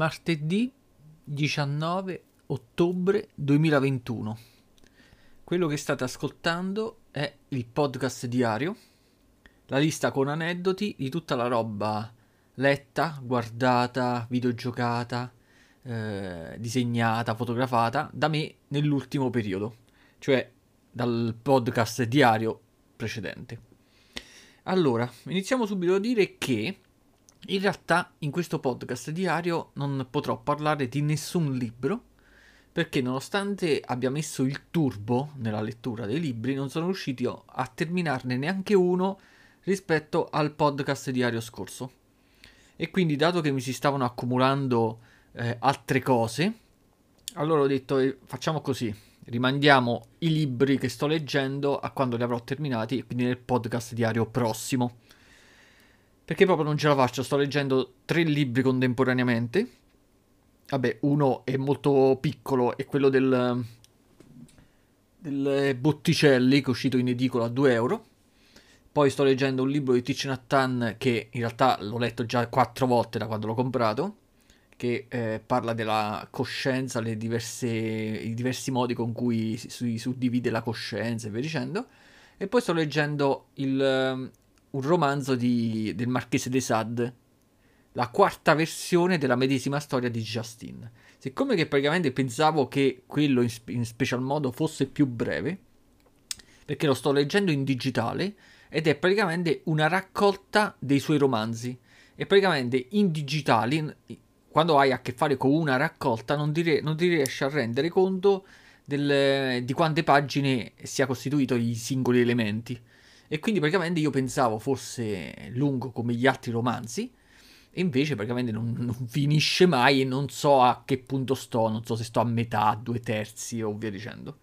martedì 19 ottobre 2021. Quello che state ascoltando è il podcast diario, la lista con aneddoti di tutta la roba letta, guardata, videogiocata, eh, disegnata, fotografata da me nell'ultimo periodo, cioè dal podcast diario precedente. Allora, iniziamo subito a dire che in realtà in questo podcast diario non potrò parlare di nessun libro perché nonostante abbia messo il turbo nella lettura dei libri non sono riuscito a terminarne neanche uno rispetto al podcast diario scorso. E quindi dato che mi si stavano accumulando eh, altre cose, allora ho detto eh, facciamo così, rimandiamo i libri che sto leggendo a quando li avrò terminati, quindi nel podcast diario prossimo. Perché proprio non ce la faccio, sto leggendo tre libri contemporaneamente. Vabbè, uno è molto piccolo, è quello del, del Botticelli, che è uscito in edicola a 2 euro. Poi sto leggendo un libro di Thich Nhat che in realtà l'ho letto già quattro volte da quando l'ho comprato, che eh, parla della coscienza, diverse, i diversi modi con cui si suddivide la coscienza e via dicendo. E poi sto leggendo il, un romanzo di, del Marchese de Sade, la quarta versione della medesima storia di Justin. Siccome che praticamente pensavo che quello in, in special modo fosse più breve, perché lo sto leggendo in digitale ed è praticamente una raccolta dei suoi romanzi. E praticamente in digitale, quando hai a che fare con una raccolta, non ti, non ti riesci a rendere conto del, di quante pagine sia costituito i singoli elementi. E quindi praticamente io pensavo fosse lungo come gli altri romanzi, e invece praticamente non, non, finisce mai e non so a che punto sto, non so se sto a metà, due terzi o via dicendo.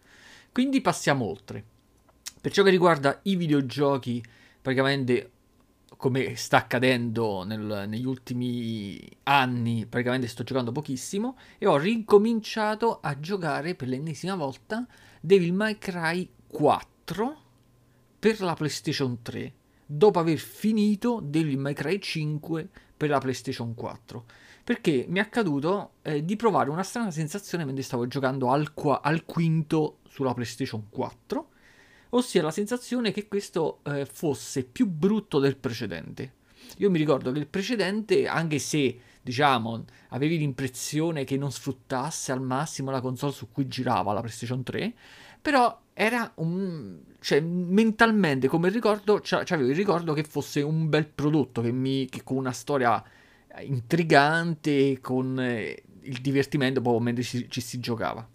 Quindi passiamo oltre. Per ciò che riguarda i videogiochi, praticamente come sta accadendo nel, negli ultimi anni, praticamente sto giocando pochissimo e ho ricominciato a giocare per l'ennesima volta Devil May Cry 4 per la PlayStation 3 dopo aver finito Devil May Cry 5 per la PlayStation 4 perché mi è accaduto eh, di provare una strana sensazione mentre stavo giocando al, qua- al, quinto sulla PlayStation 4 ossia la sensazione che questo eh, fosse più brutto del precedente. Io mi ricordo che il precedente anche se diciamo avevi l'impressione che non sfruttasse al massimo la console su cui girava la PlayStation 3 però era un... cioè mentalmente come ricordo, c'avevo il ricordo che fosse un bel prodotto, che, mi, che con una storia intrigante, con eh, il divertimento proprio mentre ci, ci si giocava.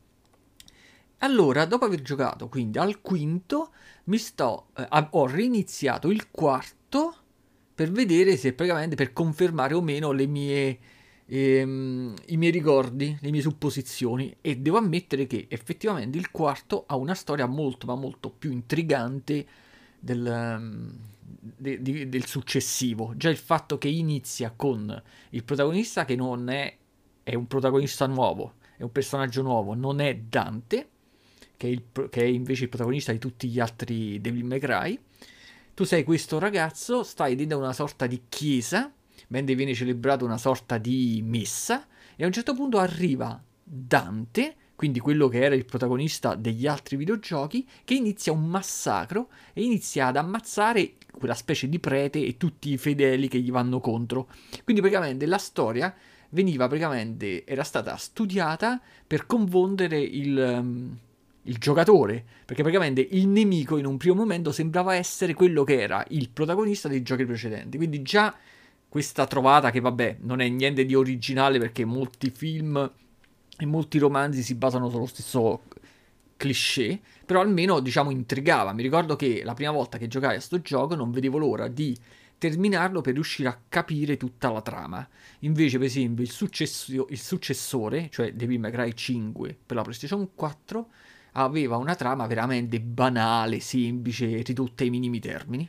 Allora, dopo aver giocato quindi al quinto, mi sto, eh, ho riniziato il quarto per vedere se praticamente per confermare o meno le mie ehm, i miei ricordi, le mie supposizioni e devo ammettere che effettivamente il quarto ha una storia molto ma molto più intrigante del, um, de, de, del successivo. Già il fatto che inizia con il protagonista che non è, è un protagonista nuovo, è un personaggio nuovo, non è Dante, che è, il, che è invece il protagonista di tutti gli altri Devil May Cry. Tu sei questo ragazzo, stai dentro una sorta di chiesa mentre viene celebrata una sorta di messa e a un certo punto arriva Dante, quindi quello che era il protagonista degli altri videogiochi, che inizia un massacro e inizia ad ammazzare quella specie di prete e tutti i fedeli che gli vanno contro. Quindi praticamente la storia veniva praticamente, era stata studiata per confondere il... Um, il giocatore, perché praticamente il nemico in un primo momento sembrava essere quello che era il protagonista dei giochi precedenti. Quindi già questa trovata che vabbè non è niente di originale perché molti film e molti romanzi si basano sullo stesso cliché, però almeno diciamo intrigava. Mi ricordo che la prima volta che giocai a sto gioco non vedevo l'ora di terminarlo per riuscire a capire tutta la trama. Invece, per esempio, il, successio- il successore, cioè Devil May Cry 5 per la PlayStation 4, aveva una trama veramente banale, semplice, ridotta ai minimi termini.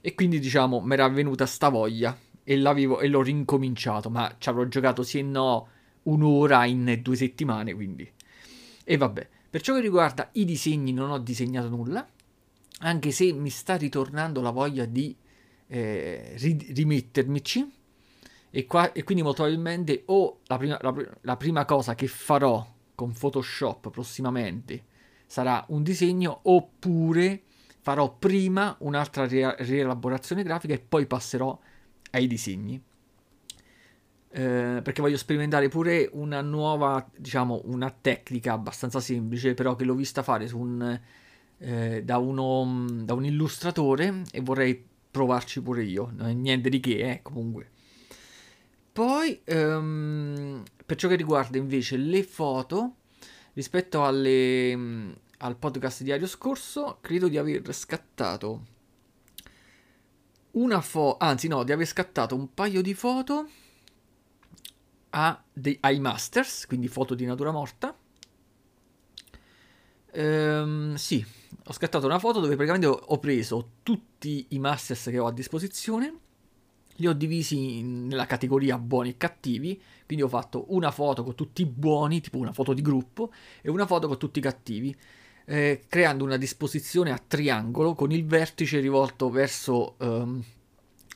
E quindi diciamo mi era venuta sta voglia e, l'avevo, e l'ho rincominciato, ma ci avrò giocato sì e no un'ora in due settimane, quindi. E vabbè, per ciò che riguarda i disegni non ho disegnato nulla, anche se mi sta ritornando la voglia di eh, rimettermici. E, qua, e quindi molto probabilmente o la prima, la, la prima cosa che farò con Photoshop prossimamente sarà un disegno oppure farò prima un'altra ri- rielaborazione grafica e poi passerò ai disegni. Eh, perché voglio sperimentare pure una nuova, diciamo, una tecnica abbastanza semplice, però che l'ho vista fare un, eh, da, uno, da un illustratore e vorrei provarci pure io. Niente di che, eh, comunque. Poi, um, per ciò che riguarda invece le foto, rispetto alle, al podcast diario scorso, credo di aver scattato una foto, anzi no, di aver scattato un paio di foto dei, ai masters, quindi foto di natura morta. Ehm, sì, ho scattato una foto dove praticamente ho preso tutti i masters che ho a disposizione li ho divisi nella categoria buoni e cattivi, quindi ho fatto una foto con tutti i buoni, tipo una foto di gruppo, e una foto con tutti i cattivi, eh, creando una disposizione a triangolo con il vertice rivolto verso ehm,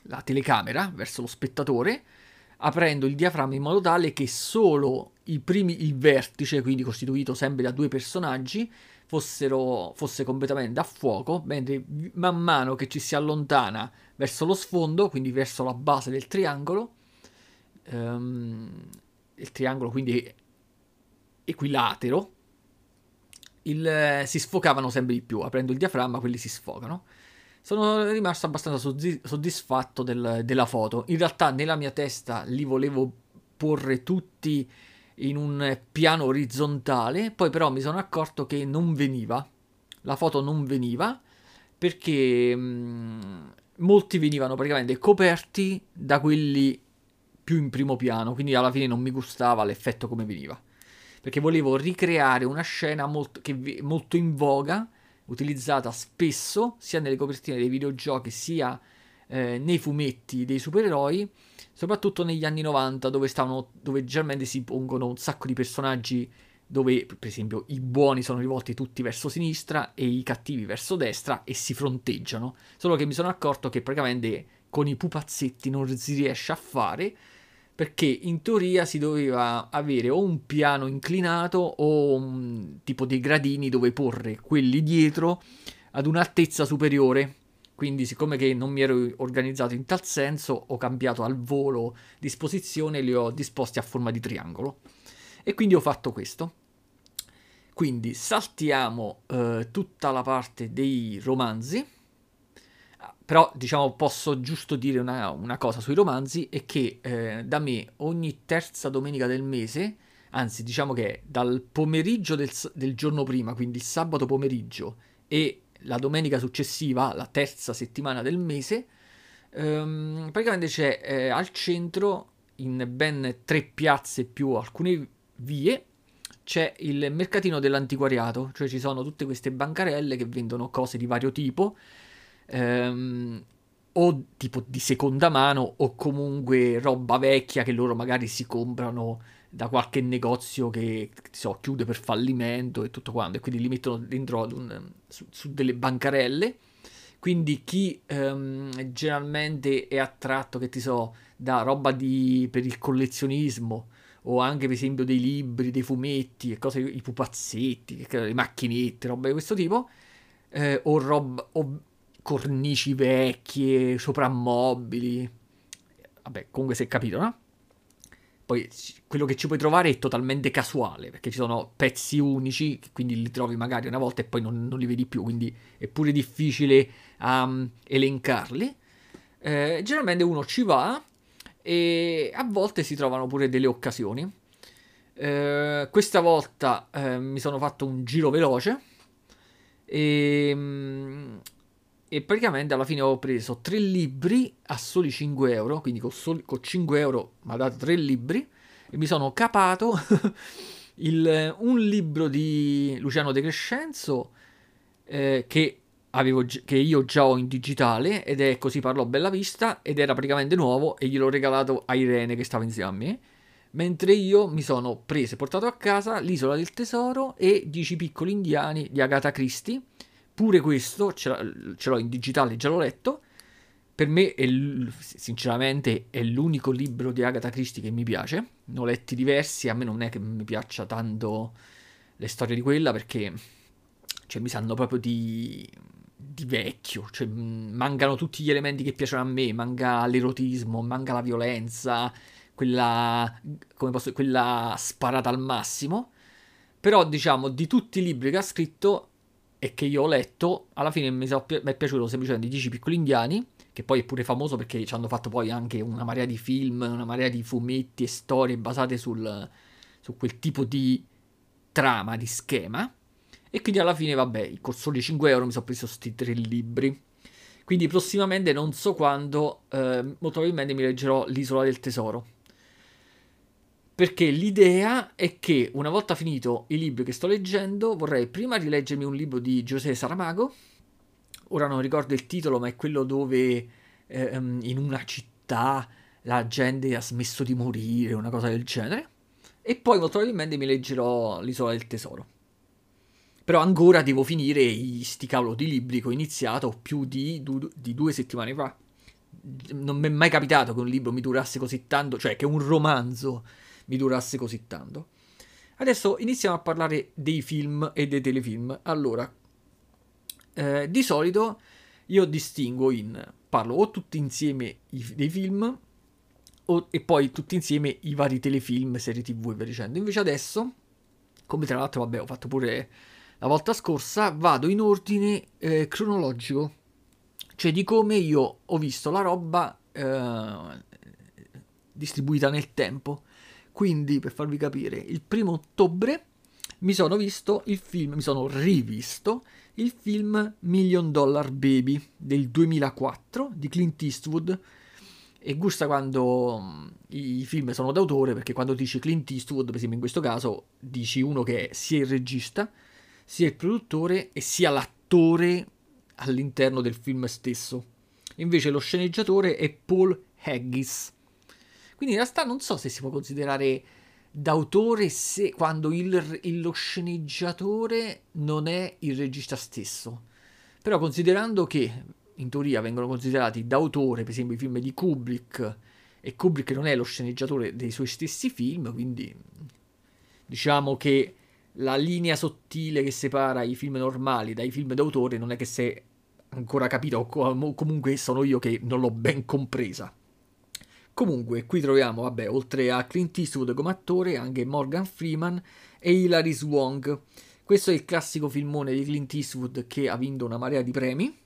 la telecamera, verso lo spettatore, aprendo il diaframma in modo tale che solo primi, il vertice, quindi costituito sempre da due personaggi, fossero, fosse completamente a fuoco, mentre man mano che ci si allontana verso lo sfondo, quindi verso la base del triangolo, um, il triangolo quindi equilatero, il, si sfocavano sempre di più, aprendo il diaframma quelli si sfocano. Sono rimasto abbastanza soddisfatto del, della foto. In realtà nella mia testa li volevo porre tutti in un piano orizzontale, poi però mi sono accorto che non veniva, la foto non veniva perché mh, mm, molti venivano praticamente coperti da quelli più in primo piano, quindi alla fine non mi gustava l'effetto come veniva. Perché volevo ricreare una scena molto, che, molto in voga, utilizzata spesso sia nelle copertine dei videogiochi sia eh, nei fumetti dei supereroi, soprattutto negli anni 90 dove, stavano, dove generalmente si pongono un sacco di personaggi dove per esempio i buoni sono rivolti tutti verso sinistra e i cattivi verso destra e si fronteggiano. Solo che mi sono accorto che praticamente con i pupazzetti non si riesce a fare perché in teoria si doveva avere o un piano inclinato o un tipo dei gradini dove porre quelli dietro ad un'altezza superiore quindi, siccome che non mi ero organizzato in tal senso, ho cambiato al volo disposizione e li ho disposti a forma di triangolo. E quindi ho fatto questo. Quindi saltiamo eh, tutta la parte dei romanzi. Però, diciamo, posso giusto dire una, una cosa sui romanzi: è che eh, da me ogni terza domenica del mese, anzi, diciamo che dal pomeriggio del, del giorno prima, quindi il sabato pomeriggio, e la domenica successiva, la terza settimana del mese, ehm, praticamente c'è eh, al centro, in ben tre piazze più alcune vie, c'è il mercatino dell'antiquariato, cioè ci sono tutte queste bancarelle che vendono cose di vario tipo, ehm, o tipo di seconda mano, o comunque roba vecchia che loro magari si comprano da qualche negozio che so, chiude per fallimento e tutto quanto, e quindi li mettono dentro un, su, su, delle bancarelle. Quindi chi um, generalmente è attratto, che ti so, da roba di, per il collezionismo, o anche per esempio dei libri, dei fumetti, cose, i pupazzetti, le macchinette, roba di questo tipo, eh, o, roba, cornici vecchie, soprammobili, vabbè, comunque si è capito, no? Poi quello che ci puoi trovare è totalmente casuale, perché ci sono pezzi unici, quindi li trovi magari una volta e poi non, non li vedi più, quindi è pure difficile um, elencarli. Eh, generalmente uno ci va e a volte si trovano pure delle occasioni. Eh, questa volta eh, mi sono fatto un giro veloce e, ehm, e praticamente alla fine ho preso tre libri a soli 5 euro, quindi con, soli, con 5 euro mi ha dato tre libri e mi sono capato il, un libro di Luciano De Crescenzo eh, che, avevo, che io già ho in digitale ed è Così parlò Bella Vista ed era praticamente nuovo e gliel'ho regalato a Irene che stava insieme a me. Mentre io mi sono preso e portato a casa L'isola del tesoro e Dieci piccoli indiani di Agatha Christie Pure questo ce, l'ho in digitale, già l'ho letto. per me, è sinceramente, è l'unico libro di Agatha Christie che mi piace. Ne ho letti diversi, a me non è che mi piaccia tanto le storie di quella perché cioè, mi sanno proprio di, di vecchio. Cioè, mancano tutti gli elementi che piacciono a me, manca l'erotismo, manca la violenza, quella, posso, quella sparata al massimo. Però, diciamo, di tutti i libri che ha scritto e che io ho letto, alla fine mi, so, mi è piaciuto semplicemente I Dieci Piccoli Indiani, che poi è pure famoso perché ci hanno fatto poi anche una marea di film, una marea di fumetti e storie basate sul, su quel tipo di trama, di schema. E quindi alla fine, vabbè, con soli 5 euro mi sono preso questi tre libri. Quindi prossimamente, non so quando, eh, molto probabilmente mi leggerò L'isola del tesoro. Perché l'idea è che una volta finito i libri che sto leggendo, vorrei prima rileggermi un libro di José Saramago. Ora non ricordo il titolo, ma è quello dove ehm, in una città la gente ha smesso di morire, una cosa del genere. E poi molto probabilmente mi leggerò L'isola del tesoro. Però ancora devo finire i sti cavolo di libri che ho iniziato più di, du- di due settimane fa. Non mi è mai capitato che un libro mi durasse così tanto, cioè che un romanzo mi durasse così tanto. Adesso iniziamo a parlare dei film e dei telefilm. Allora, eh, di solito io distingo in parlo o tutti insieme i, dei film o, e poi tutti insieme i vari telefilm, serie tv e via dicendo. Invece adesso, come tra l'altro vabbè ho fatto pure la volta scorsa, vado in ordine eh, cronologico, cioè di come io ho visto la roba eh, distribuita nel tempo. Quindi, per farvi capire, il primo ottobre mi sono visto il film, mi sono rivisto il film Million Dollar Baby del 2004 di Clint Eastwood. E gusta quando mm, i film sono d'autore, perché quando dici Clint Eastwood, per esempio in questo caso, dici uno che è sia il regista, sia il produttore e sia l'attore all'interno del film stesso. Invece lo sceneggiatore è Paul Haggis. Quindi in realtà non so se si può considerare d'autore se, quando il, il, lo sceneggiatore non è il regista stesso. Però considerando che in teoria vengono considerati d'autore, per esempio i film di Kubrick, e Kubrick non è lo sceneggiatore dei suoi stessi film, quindi diciamo che la linea sottile che separa i film normali dai film d'autore non è che si è ancora capita, o comunque sono io che non l'ho ben compresa. Comunque, qui troviamo, vabbè, oltre a Clint Eastwood come attore, anche Morgan Freeman e Hilary Swank. Questo è il classico filmone di Clint Eastwood che ha vinto una marea di premi.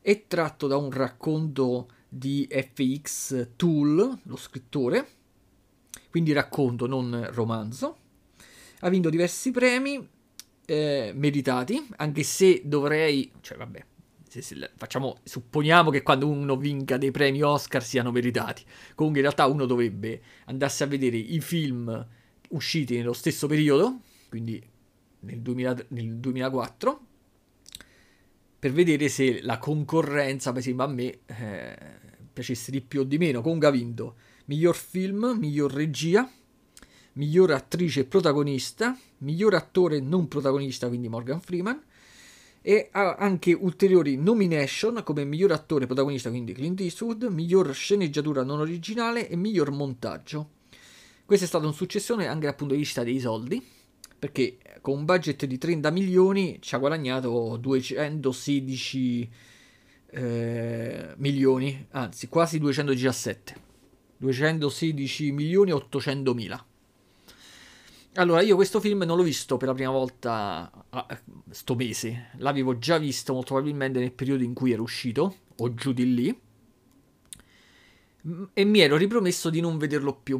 È tratto da un racconto di FX Tool, lo scrittore, quindi racconto, non romanzo. Ha vinto diversi premi eh, meritati, anche se dovrei, cioè vabbè, se, se, facciamo, supponiamo che quando uno vinca dei premi Oscar siano meritati. Comunque in realtà uno dovrebbe andarsi a vedere i film usciti nello stesso periodo, quindi nel, 2000, nel 2004, per vedere se la concorrenza, per esempio a me, eh, piacesse di più o di meno. Comunque ha vinto miglior film, miglior regia, miglior attrice protagonista, miglior attore non protagonista, quindi Morgan Freeman, e ha anche ulteriori nomination come miglior attore protagonista, quindi Clint Eastwood, miglior sceneggiatura non originale e miglior montaggio. Questo è stato un successone anche dal punto di vista dei soldi, perché con un budget di 30 milioni ci ha guadagnato 216 eh, milioni, anzi quasi 217. 216 milioni e 800 mila. Allora, io questo film non l'ho visto per la prima volta ah, sto mese, l'avevo già visto molto probabilmente nel periodo in cui era uscito, o giù di lì, e mi ero ripromesso di non vederlo più.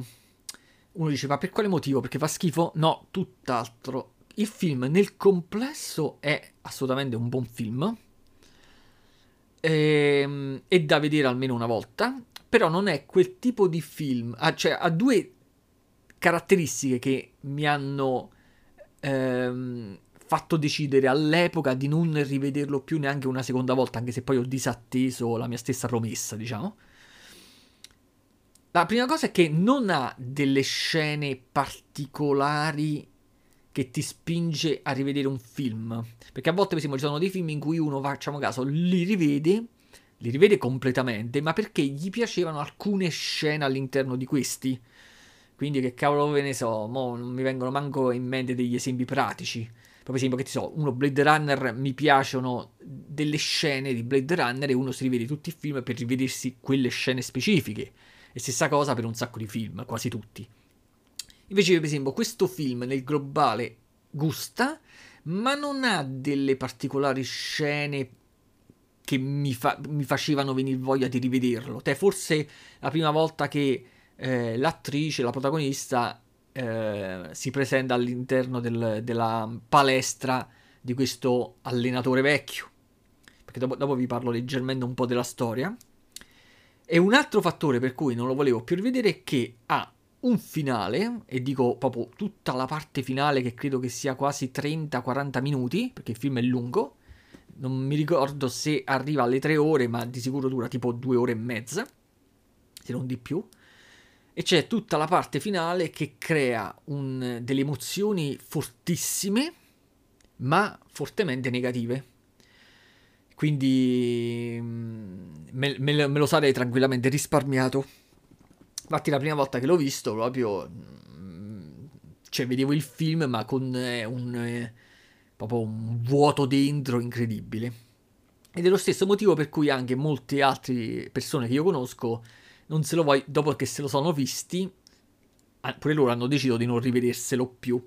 Uno dice, ma per quale motivo? Perché fa schifo? No, tutt'altro. Il film nel complesso è assolutamente un buon film, ehm, è da vedere almeno una volta, però non è quel tipo di film, ah, cioè ha due caratteristiche che mi hanno ehm, fatto decidere all'epoca di non rivederlo più neanche una seconda volta, anche se poi ho disatteso la mia stessa promessa, diciamo. La prima cosa è che non ha delle scene particolari che ti spinge a rivedere un film. Perché a volte, per esempio, ci sono dei film in cui uno, facciamo caso, li rivede, li rivede completamente, ma perché gli piacevano alcune scene all'interno di questi. Quindi che cavolo ve ne so, mo non mi vengono manco in mente degli esempi pratici. Per esempio, che ti so, uno Blade Runner mi piacciono delle scene di Blade Runner e uno si rivede tutti i film per rivedersi quelle scene specifiche. E stessa cosa per un sacco di film, quasi tutti. Invece, per esempio, questo film nel globale gusta, ma non ha delle particolari scene che mi, fa- mi facevano venire voglia di rivederlo. Te, forse la prima volta che eh, l'attrice, la protagonista, eh, si presenta all'interno del, della palestra di questo allenatore vecchio. Perché dopo, dopo vi parlo leggermente un po' della storia. E un altro fattore per cui non lo volevo più rivedere è che ha un finale, e dico proprio tutta la parte finale che credo che sia quasi 30-40 minuti, perché il film è lungo, non mi ricordo se arriva alle 3 ore, ma di sicuro dura tipo 2 ore e mezza, se non di più, e c'è tutta la parte finale che crea un, delle emozioni fortissime, ma fortemente negative. Quindi mm, me, me, me lo sarei tranquillamente risparmiato Infatti la prima volta che l'ho visto proprio... Mm, cioè vedevo il film ma con eh, un... Eh, proprio un vuoto dentro incredibile. Ed è lo stesso motivo per cui anche molte altre persone che io conosco non se lo vogliono, dopo che se lo sono visti, pure loro hanno deciso di non rivederselo più.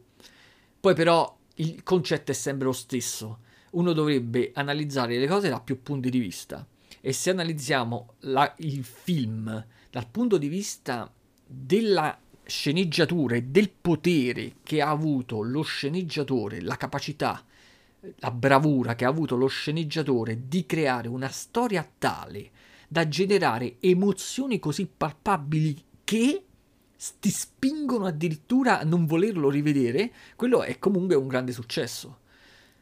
Poi però il concetto è sempre lo stesso. Uno dovrebbe analizzare le cose da più punti di vista. E se analizziamo la, il film dal punto di vista della sceneggiatura e del potere che ha avuto lo sceneggiatore, la capacità, la bravura che ha avuto lo sceneggiatore di creare una storia tale da generare emozioni così palpabili che ti spingono addirittura a non volerlo rivedere, quello è comunque un grande successo.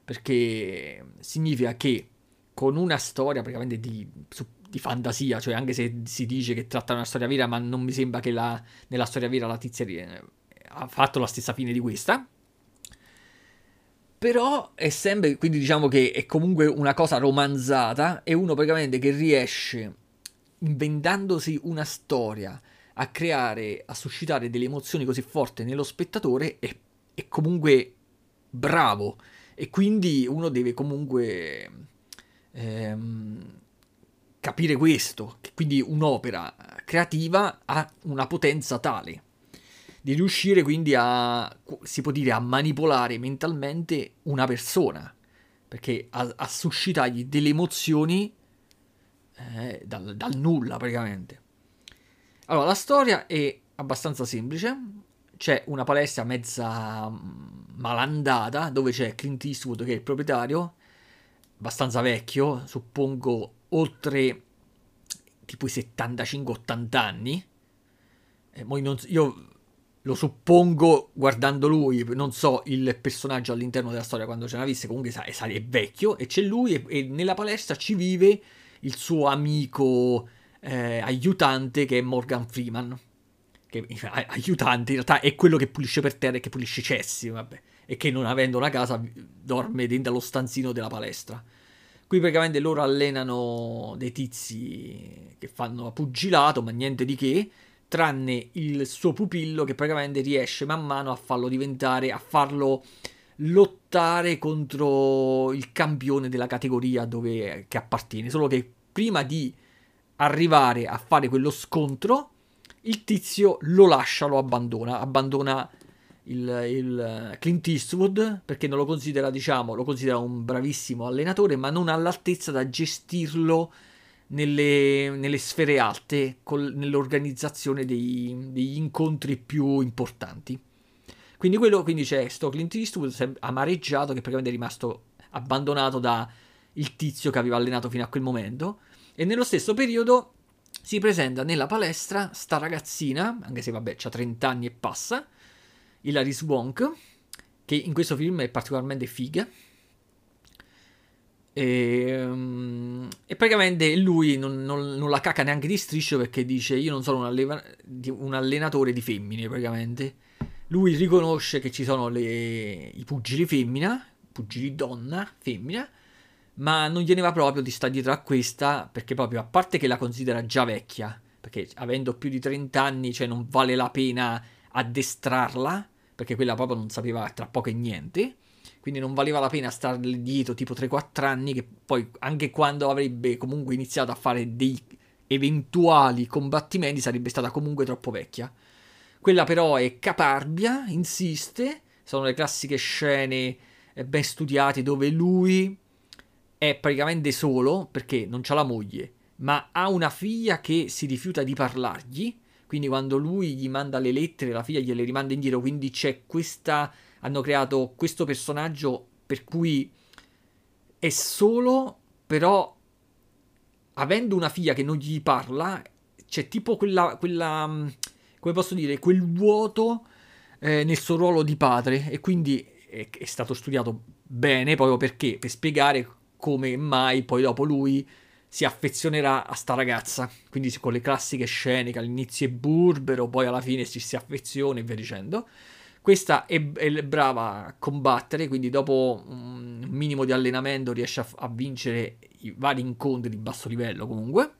Perché significa che con una storia praticamente di, di fantasia, cioè anche se si dice che tratta una storia vera, ma non mi sembra che la, nella storia vera la tizia eh, ha fatto la stessa fine di questa. Però è sempre, quindi diciamo che è comunque una cosa romanzata, è uno praticamente che riesce, inventandosi una storia, a creare, a suscitare delle emozioni così forti nello spettatore, è, è comunque bravo. E quindi uno deve comunque ehm, capire questo, che quindi un'opera creativa ha una potenza tale di riuscire quindi a, si può dire, a manipolare mentalmente una persona, perché a, a suscitargli delle emozioni eh, dal, dal nulla praticamente. Allora, la storia è abbastanza semplice. C'è una palestra mezza mm, malandata dove c'è Clint Eastwood che è il proprietario, abbastanza vecchio, suppongo oltre tipo i 75-80 anni. Eh, non, io lo suppongo guardando lui, non so il personaggio all'interno della storia quando ce l'ha vista, comunque sa, è vecchio e c'è lui e, e, nella palestra ci vive il suo amico eh, aiutante che è Morgan Freeman. Che aiutante in realtà è quello che pulisce per terra e che pulisce i cessi, vabbè, e che non avendo una casa dorme dentro allo stanzino della palestra. Qui praticamente loro allenano dei tizi che fanno pugilato, ma niente di che, tranne il suo pupillo che praticamente riesce man mano a farlo diventare, a farlo lottare contro il campione della categoria dove, che appartiene. Solo che prima di arrivare a fare quello scontro, il tizio lo lascia, lo abbandona, abbandona il, il, Clint Eastwood perché non lo considera, diciamo, lo considera un bravissimo allenatore, ma non all'altezza da gestirlo nelle, nelle sfere alte, col, nell'organizzazione dei, degli incontri più importanti. Quindi, quello, quindi c'è sto Clint Eastwood amareggiato che praticamente è rimasto abbandonato da il tizio che aveva allenato fino a quel momento. E nello stesso periodo si presenta nella palestra sta ragazzina, anche se vabbè ha 30 anni e passa, Hilary Swank, che in questo film è particolarmente figa. E, um, e praticamente lui non, non, non, la cacca neanche di striscio perché dice io non sono un, alleva- un allenatore di femmine praticamente. Lui riconosce che ci sono le, i pugili femmina, pugili donna, femmina, ma non gliene va proprio di stare dietro a questa, perché proprio a parte che la considera già vecchia, perché avendo più di 30 anni, cioè non vale la pena addestrarla, perché quella proprio non sapeva tra poco e niente, quindi non valeva la pena starle dietro tipo 3-4 anni, che poi anche quando avrebbe comunque iniziato a fare dei eventuali combattimenti sarebbe stata comunque troppo vecchia. Quella però è caparbia, insiste, sono le classiche scene eh, ben studiate dove lui è praticamente solo perché non c'ha la moglie, ma ha una figlia che si rifiuta di parlargli. Quindi quando lui gli manda le lettere, la figlia gliele rimanda indietro, quindi c'è questa hanno creato questo personaggio per cui è solo, però avendo una figlia che non gli parla, c'è tipo quella, quella mm, come posso dire, quel vuoto eh, nel suo ruolo di padre e quindi è, è stato studiato bene proprio perché, per spiegare come mai poi dopo lui si affezionerà a sta ragazza. Quindi con le classiche scene che all'inizio è burbero, poi alla fine ci si affeziona e via dicendo. Questa è, è, brava a combattere, quindi dopo un minimo di allenamento riesce a, a, vincere i vari incontri di basso livello comunque.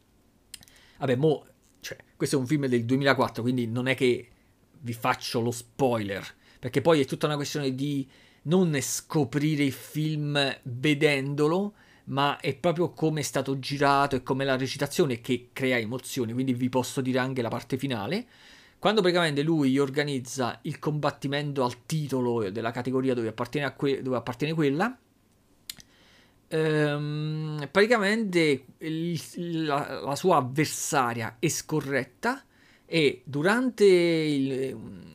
Vabbè, mo, cioè, questo è un film del 2004, quindi non è che vi faccio lo spoiler, perché poi è tutta una questione di non scoprire il film vedendolo, ma è proprio come è stato girato e come la recitazione che crea emozioni, quindi vi posso dire anche la parte finale. Quando praticamente lui organizza il combattimento al titolo della categoria dove appartiene, que- dove appartiene quella, ehm, praticamente il, la, la, sua avversaria è scorretta e durante il...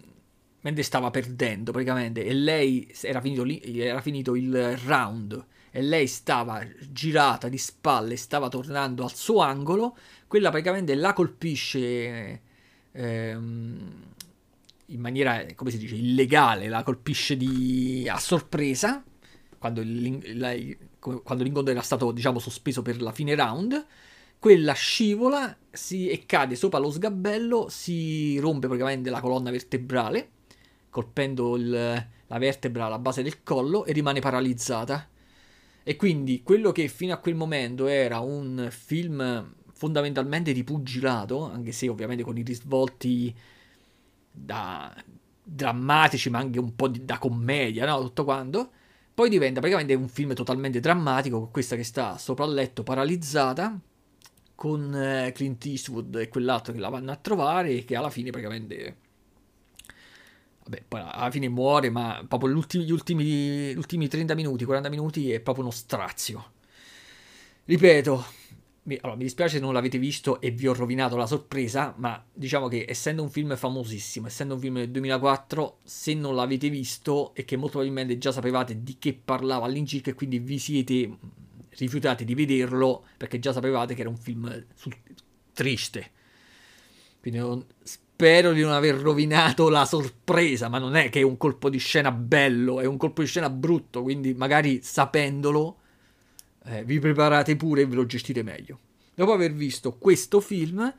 mentre stava perdendo praticamente. E lei era finito, lì, era finito il round. E lei stava girata di spalle, stava tornando al suo angolo, quella praticamente la colpisce ehm, in maniera, come si dice, illegale, la colpisce di, a sorpresa, quando, la, quando l'incontro era stato, diciamo, sospeso per la fine round, quella scivola si, e cade sopra lo sgabello, si rompe praticamente la colonna vertebrale, colpendo il, la vertebra alla base del collo e rimane paralizzata. E quindi quello che fino a quel momento era un film fondamentalmente di pugilato, anche se ovviamente con i risvolti da drammatici, ma anche un po' di, da commedia, no? Tutto quanto. Poi diventa praticamente un film totalmente drammatico, con questa che sta sopra il letto paralizzata, con eh, Clint Eastwood e quell'altro che la vanno a trovare e che alla fine praticamente... Vabbè, poi alla fine muore, ma proprio gli ultimi, gli ultimi, gli ultimi 30 minuti, 40 minuti è proprio uno strazio. Ripeto, mi, allora, mi dispiace se non l'avete visto e vi ho rovinato la sorpresa, ma diciamo che essendo un film famosissimo, essendo un film del 2004, se non l'avete visto e che molto probabilmente già sapevate di che parlava all'incirca e quindi vi siete rifiutati di vederlo perché già sapevate che era un film sul, triste. Quindi non, spero di non aver rovinato la sorpresa, ma non è che è un colpo di scena bello, è un colpo di scena brutto, quindi magari sapendolo eh, vi preparate pure e ve lo gestite meglio. Dopo aver visto questo film,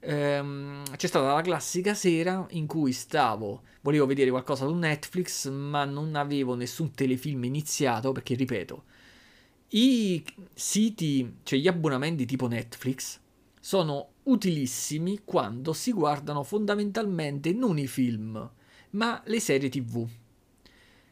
ehm, c'è stata la classica sera in cui stavo, volevo vedere qualcosa su Netflix, ma non avevo nessun telefilm iniziato perché, ripeto, i siti, cioè gli abbonamenti tipo Netflix, sono utilissimi quando si guardano fondamentalmente non i film, ma le serie tv.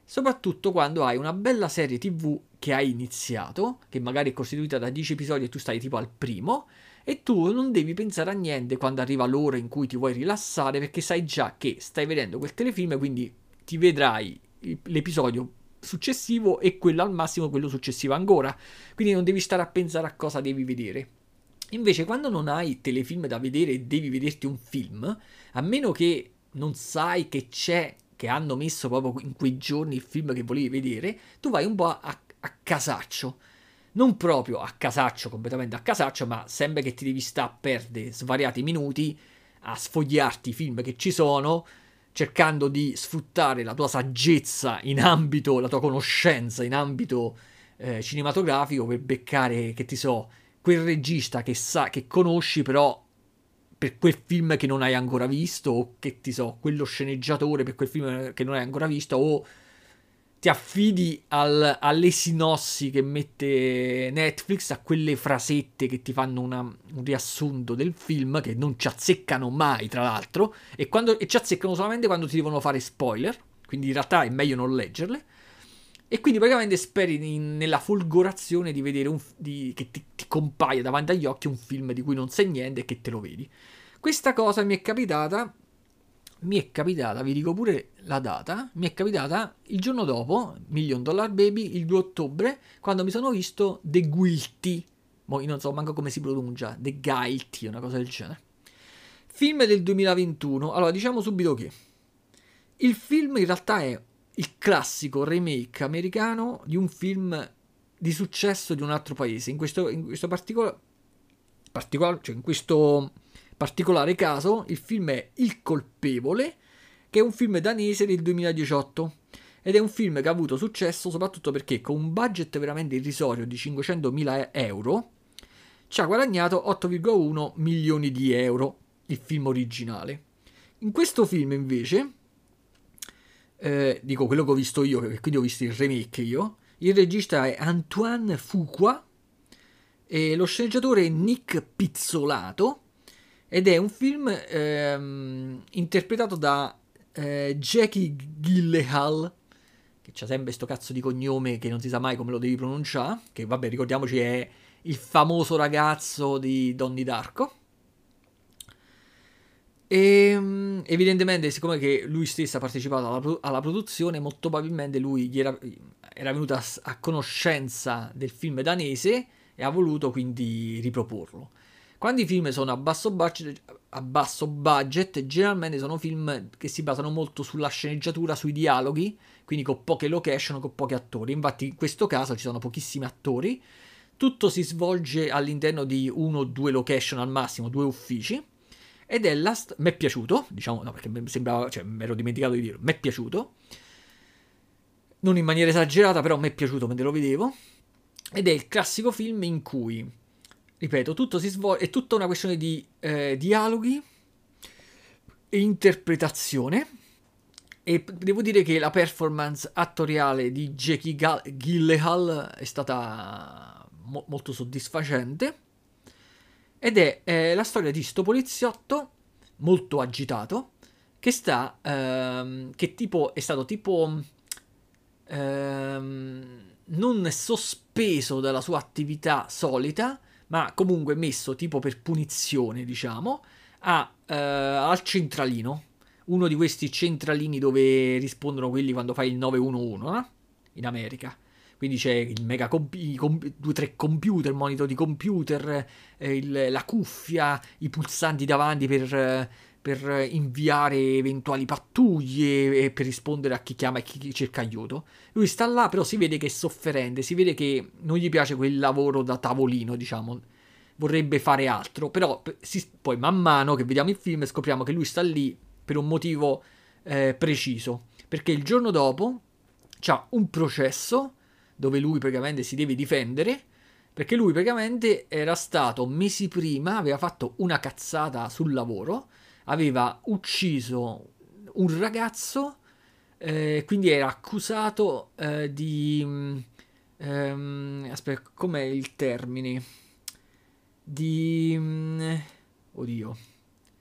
Soprattutto quando hai una bella serie tv che hai iniziato, che magari è costituita da 10 episodi e tu stai tipo al primo, e tu non devi pensare a niente quando arriva l'ora in cui ti vuoi rilassare perché sai già che stai vedendo quel telefilm, quindi ti vedrai l'episodio successivo e quello al massimo quello successivo ancora. Quindi non devi stare a pensare a cosa devi vedere. Invece quando non hai telefilm da vedere e devi vederti un film, a meno che non sai che c'è che hanno messo proprio in quei giorni il film che volevi vedere, tu vai un po' a, a casaccio. Non proprio a casaccio, completamente a casaccio, ma sembra che ti devi stare a perdere svariati minuti a sfogliarti i film che ci sono, cercando di sfruttare la tua saggezza in ambito, la tua conoscenza in ambito eh, cinematografico per beccare, che ti so, quel regista che sa, che conosci, però per quel film che non hai ancora visto, o che ti so, quello sceneggiatore per quel film che non hai ancora visto, o ti affidi al, alle sinossi che mette Netflix, a quelle frasette che ti fanno una, un riassunto del film, che non ci azzeccano mai, tra l'altro, e, quando, e ci azzeccano solamente quando ti devono fare spoiler, quindi in realtà è meglio non leggerle. E quindi praticamente speri in, nella folgorazione di vedere un, di, che ti, ti compaia davanti agli occhi un film di cui non sai niente e che te lo vedi. Questa cosa mi è capitata mi è capitata, vi dico pure la data, mi è capitata il giorno dopo, Million Dollar Baby, il 2 ottobre, quando mi sono visto The Guilty, mo io non so manco come si pronuncia, The Guilty, una cosa del genere. Film del 2021, allora diciamo subito che il film in realtà è il classico remake americano di un film di successo di un altro paese, in questo, in questo particolare, particolare cioè in questo particolare caso il film è Il colpevole, che è un film danese del 2018 ed è un film che ha avuto successo soprattutto perché con un budget veramente irrisorio di 500.000 euro ci ha guadagnato 8,1 milioni di euro il film originale. In questo film invece, eh, dico quello che ho visto io, che quindi ho visto il remake io, il regista è Antoine Fuqua e lo sceneggiatore è Nick Pizzolato ed è un film ehm, interpretato da eh, Jackie Gyllenhaal che c'ha sempre sto cazzo di cognome che non si sa mai come lo devi pronunciare che vabbè ricordiamoci è il famoso ragazzo di Donnie Darko e ehm, evidentemente siccome che lui stesso ha partecipato alla, alla produzione molto probabilmente lui era, era venuto a, a conoscenza del film danese e ha voluto quindi riproporlo quando i film sono a basso, budget, a basso budget, generalmente sono film che si basano molto sulla sceneggiatura, sui dialoghi, quindi con poche location, con pochi attori. Infatti in questo caso ci sono pochissimi attori, tutto si svolge all'interno di uno o due location al massimo, due uffici. Ed è la... St- mi è piaciuto, diciamo, no, perché mi sembrava, cioè, mi ero dimenticato di dirlo, mi è piaciuto. Non in maniera esagerata, però mi è piaciuto mentre lo vedevo. Ed è il classico film in cui ripeto, tutto si svolge, è tutta una questione di eh, dialoghi e interpretazione. E devo dire che la performance attoriale di Jackie Gyllenhaal è stata mo- molto soddisfacente. Ed è eh, la storia di sto poliziotto molto agitato che sta, ehm, che tipo, è stato tipo, ehm, non sospeso dalla sua attività solita, ma comunque messo tipo per punizione, diciamo, a, eh, al centralino. Uno di questi centralini dove rispondono quelli quando fai il 911, no? In America. Quindi c'è il mega compi- com- due o tre computer, il monitor di computer, eh, il, la cuffia, i pulsanti davanti per, per inviare eventuali pattuglie e per rispondere a chi chiama e chi cerca aiuto. Lui sta là, però si vede che è sofferente, si vede che non gli piace quel lavoro da tavolino, diciamo. Vorrebbe fare altro, però si, poi man mano che vediamo il film scopriamo che lui sta lì per un motivo eh, preciso. Perché il giorno dopo c'ha un processo dove lui praticamente si deve difendere. Perché lui praticamente era stato mesi prima, aveva fatto una cazzata sul lavoro aveva ucciso un ragazzo, eh, quindi era accusato eh, di... Ehm, aspetta, com'è il termine? Di... Mm, oddio.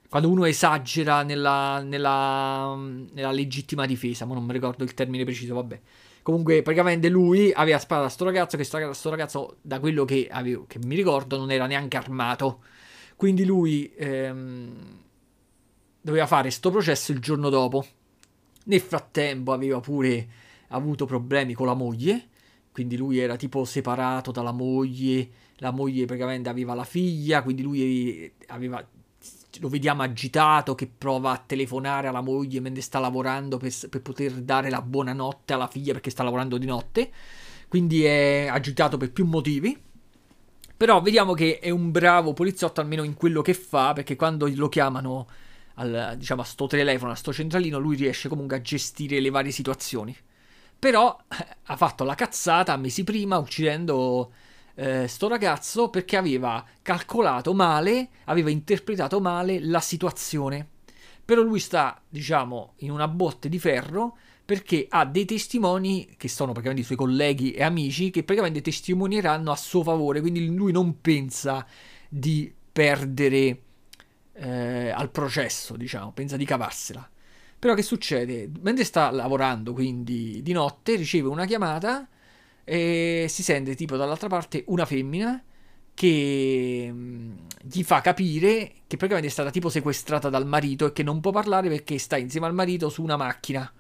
Quando uno esagera nella, nella, nella legittima difesa, ma non mi ricordo il termine preciso, vabbè. Comunque, praticamente lui aveva sparato a sto ragazzo, che sto, ragazzo, da quello che, avevo, che mi ricordo, non era neanche armato. Quindi lui... Ehm, doveva fare sto processo il giorno dopo. Nel frattempo aveva pure avuto problemi con la moglie, quindi lui era tipo separato dalla moglie, la moglie praticamente aveva la figlia, quindi lui aveva lo vediamo agitato che prova a telefonare alla moglie mentre sta lavorando per, per, poter dare la buonanotte alla figlia perché sta lavorando di notte. Quindi è agitato per più motivi. Però vediamo che è un bravo poliziotto almeno in quello che fa perché quando lo chiamano al, diciamo, a sto telefono, a sto centralino, lui riesce comunque a gestire le varie situazioni. Però eh, ha fatto la cazzata mesi prima uccidendo eh, sto ragazzo perché aveva calcolato male, aveva interpretato male la situazione. Però lui sta, diciamo, in una botte di ferro perché ha dei testimoni che sono praticamente i suoi colleghi e amici che praticamente testimonieranno a suo favore, quindi lui non pensa di perdere eh, al processo, diciamo, pensa di cavarsela. Però che succede? Mentre sta lavorando, quindi di notte, riceve una chiamata e si sente tipo dall'altra parte una femmina che mm, gli fa capire che praticamente è stata tipo sequestrata dal marito e che non può parlare perché sta insieme al marito su una macchina.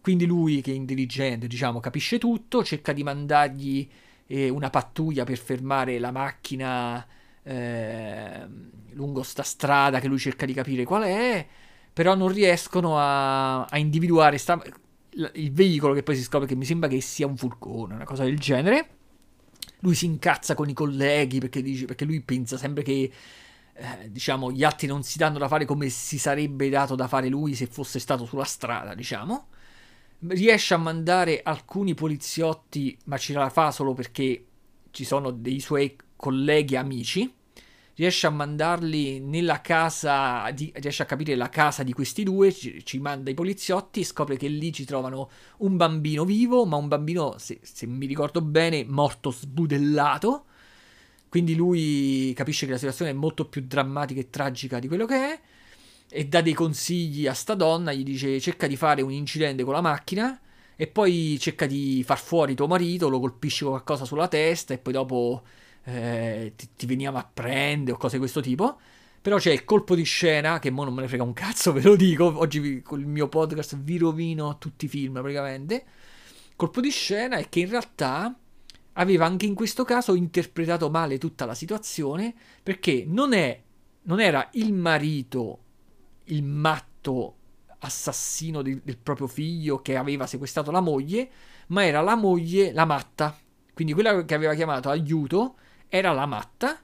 Quindi lui, che è intelligente, diciamo, capisce tutto, cerca di mandargli eh, una pattuglia per fermare la macchina eh, lungo sta strada che lui cerca di capire qual è però non riescono a, a individuare sta, il veicolo che poi si scopre che mi sembra che sia un furgone, una cosa del genere. Lui si incazza con i colleghi perché, dice, perché lui pensa sempre che eh, diciamo gli altri non si danno da fare come si sarebbe dato da fare lui se fosse stato sulla strada, diciamo. Riesce a mandare alcuni poliziotti, ma ce la fa solo perché ci sono dei suoi colleghi amici riesce a mandarli nella casa, di, riesce a capire la casa di questi due, ci, ci, manda i poliziotti, scopre che lì ci trovano un bambino vivo, ma un bambino, se, se mi ricordo bene, morto sbudellato. Quindi lui capisce che la situazione è molto più drammatica e tragica di quello che è e dà dei consigli a sta donna, gli dice cerca di fare un incidente con la macchina e poi cerca di far fuori tuo marito, lo colpisci con qualcosa sulla testa e poi dopo eh, ti, ti, veniamo a prendere o cose di questo tipo. Però c'è il colpo di scena, che mo non me ne frega un cazzo, ve lo dico, oggi vi, con il mio podcast vi rovino tutti i film praticamente. Colpo di scena è che in realtà aveva anche in questo caso interpretato male tutta la situazione, perché non, è, non era il marito, il matto assassino di, del proprio figlio che aveva sequestrato la moglie, ma era la moglie, la matta. Quindi quella che aveva chiamato aiuto era la matta.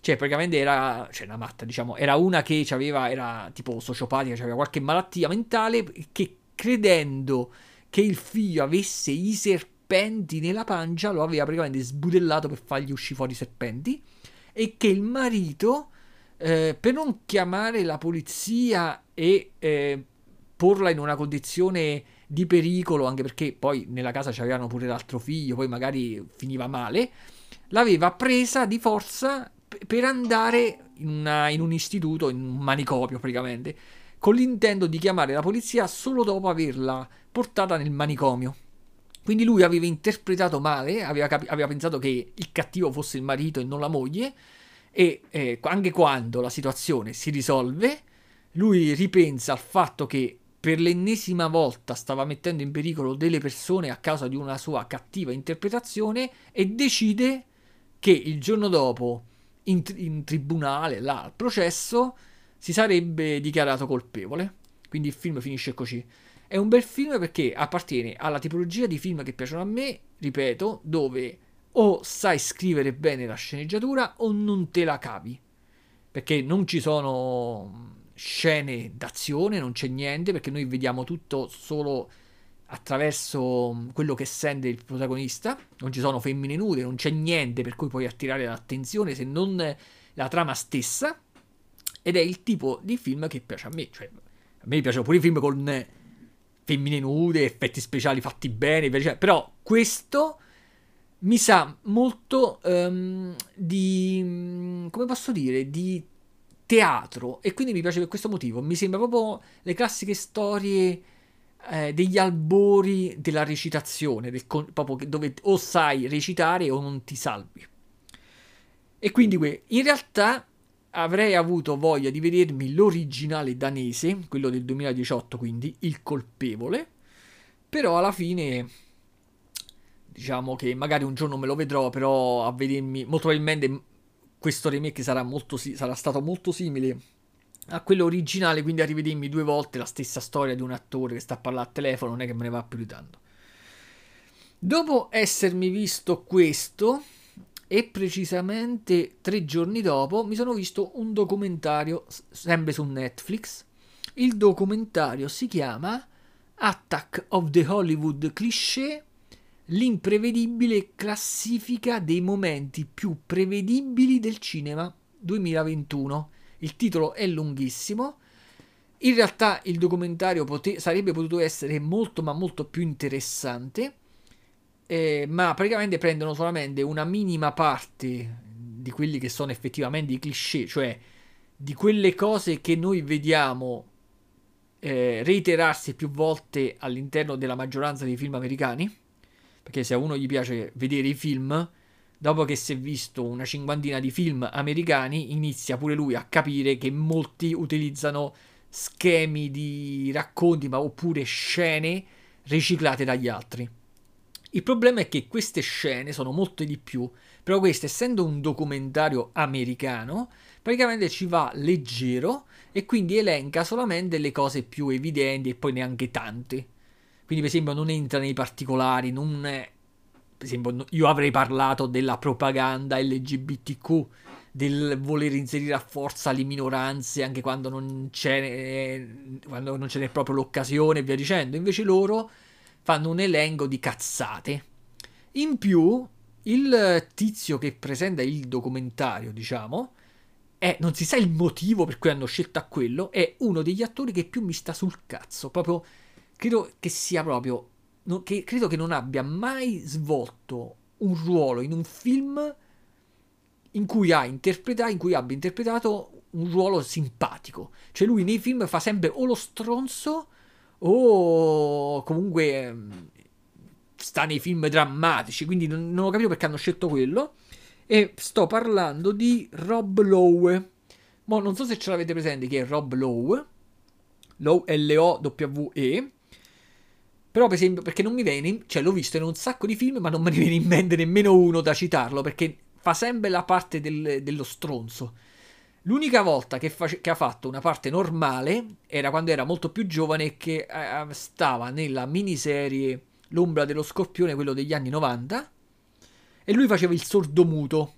Cioè, praticamente era. Cioè, la matta, diciamo. Era una che aveva. Era tipo sociopatica, aveva qualche malattia mentale. Che credendo che il figlio avesse i serpenti nella pancia, lo aveva praticamente sbudellato per fargli uscire fuori i serpenti. E che il marito. Eh, per non chiamare la polizia e eh, porla in una condizione di pericolo, anche perché poi nella casa c'avevano pure l'altro figlio, poi magari finiva male l'aveva presa di forza per andare in, una, in un istituto, in un manicomio praticamente, con l'intento di chiamare la polizia solo dopo averla portata nel manicomio. Quindi lui aveva interpretato male, aveva, capi- aveva pensato che il cattivo fosse il marito e non la moglie, e eh, anche quando la situazione si risolve, lui ripensa al fatto che per l'ennesima volta stava mettendo in pericolo delle persone a causa di una sua cattiva interpretazione e decide che il giorno dopo in, in tribunale, là al processo, si sarebbe dichiarato colpevole. Quindi il film finisce così. È un bel film perché appartiene alla tipologia di film che piacciono a me, ripeto, dove o sai scrivere bene la sceneggiatura o non te la cavi. Perché non ci sono scene d'azione, non c'è niente, perché noi vediamo tutto solo attraverso mm, quello che sente il protagonista. Non ci sono femmine nude, non c'è niente per cui puoi attirare l'attenzione se non la trama stessa. Ed è il tipo di film che piace a me. Cioè, a me piacciono pure i film con femmine nude, effetti speciali fatti bene, però questo mi sa molto um, di mm, come posso dire di teatro e quindi mi piace per questo motivo mi sembra proprio le classiche storie eh, degli albori della recitazione, del con- proprio dove o sai recitare o non ti salvi. E quindi in realtà avrei avuto voglia di vedermi l'originale danese, quello del 2018, quindi Il colpevole, però alla fine diciamo che magari un giorno me lo vedrò, però a vedermi molto probabilmente questo remake sarà, molto, sarà stato molto simile a quello originale, quindi a rivedermi due volte la stessa storia di un attore che sta a parlare al telefono, non è che me ne va più di tanto. Dopo essermi visto questo, e precisamente tre giorni dopo, mi sono visto un documentario sempre su Netflix. Il documentario si chiama Attack of the Hollywood Cliché, l'imprevedibile classifica dei momenti più prevedibili del cinema 2021 il titolo è lunghissimo. In realtà il documentario pote- sarebbe potuto essere molto ma molto più interessante, eh, ma praticamente prendono solamente una minima parte di quelli che sono effettivamente i cliché, cioè di quelle cose che noi vediamo eh, reiterarsi più volte all'interno della maggioranza dei film americani, perché se a uno gli piace vedere i film, dopo che si è visto una cinquantina di film americani, inizia pure lui a capire che molti utilizzano schemi di racconti, ma oppure scene riciclate dagli altri. Il problema è che queste scene sono molte di più, però questo essendo un documentario americano, praticamente ci va leggero e quindi elenca solamente le cose più evidenti e poi neanche tante. Quindi per esempio non entra nei particolari, non esempio io avrei parlato della propaganda LGBTQ, del voler inserire a forza le minoranze anche quando non c'è, quando non ce n'è proprio l'occasione e via dicendo. Invece loro fanno un elenco di cazzate. In più, il tizio che presenta il documentario, diciamo, è, non si sa il motivo per cui hanno scelto quello, è uno degli attori che più mi sta sul cazzo. Proprio, credo che sia proprio, no, che, credo che non abbia mai svolto un ruolo in un film in cui, ha interpretato, in cui abbia interpretato un ruolo simpatico. Cioè lui nei film fa sempre o lo stronzo o comunque ehm, sta nei film drammatici, quindi non, non ho capito perché hanno scelto quello. E sto parlando di Rob Lowe. Mo non so se ce l'avete presente chi è Rob Lowe. Lowe L-O-W-E. Però, per esempio, perché non mi viene, cioè l'ho visto in un sacco di film, ma non me ne viene in mente nemmeno uno da citarlo, perché fa sempre la parte del, dello stronzo. L'unica volta che, face- che, ha fatto una parte normale era quando era molto più giovane e che eh, stava nella miniserie L'ombra dello scorpione, quello degli anni 90. E lui faceva il sordo muto.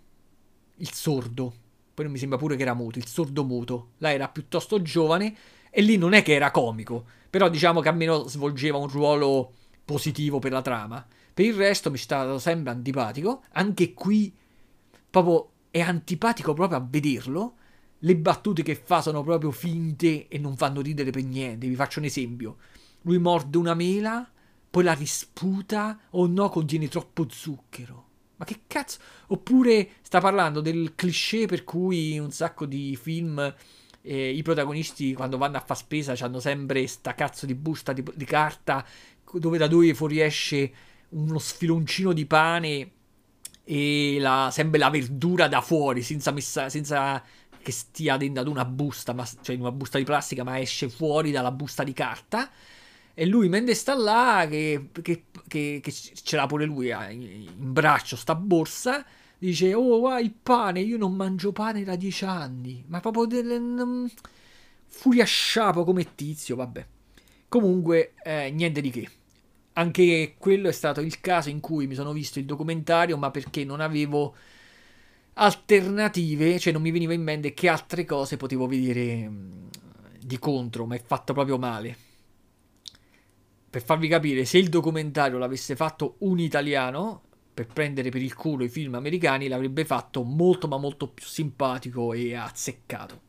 Il sordo. Poi non mi sembra pure che era muto, il sordo muto. Là era piuttosto giovane e lì non è che era comico. Però diciamo che almeno svolgeva un ruolo positivo per la trama. Per il resto mi è stato sempre antipatico. Anche qui proprio è antipatico proprio a vederlo. Le battute che fa sono proprio finte e non fanno ridere per niente. Vi faccio un esempio. Lui morde una mela poi la risputa o no contiene troppo zucchero. Ma che cazzo? Oppure sta parlando del cliché per cui un sacco di film eh, i protagonisti quando vanno a fare spesa hanno sempre sta cazzo di busta di, di carta dove da dove fuoriesce uno sfiloncino di pane e la, sempre la verdura da fuori senza, messa, senza che stia dentro ad una busta, ma, cioè in una busta di plastica, ma esce fuori dalla busta di carta. E lui mentre sta là, che, che, che, che ce l'ha pure lui eh, in braccio sta borsa, dice, oh va il pane, io non mangio pane da dieci anni. Ma proprio del... Um, furia sciapo come tizio, vabbè. Comunque, eh, niente di che. Anche quello è stato il caso in cui mi sono visto il documentario, ma perché non avevo alternative, cioè non mi veniva in mente che altre cose potevo vedere mm, di contro, ma è fatto proprio male per farvi capire, se il documentario l'avesse fatto un italiano, per prendere per il culo i film americani, l'avrebbe fatto molto ma molto più simpatico e azzeccato.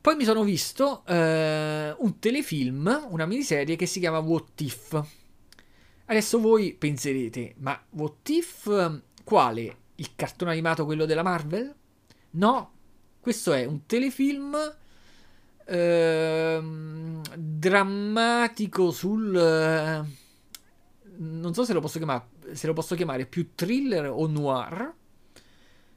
Poi mi sono visto eh, un telefilm, una miniserie che si chiama What If. Adesso voi penserete, ma What If quale? Il cartone animato quello della Marvel? No, questo è un telefilm Ehm, drammatico sul... Eh, non so se lo, posso chiamare, se lo posso chiamare più thriller o noir,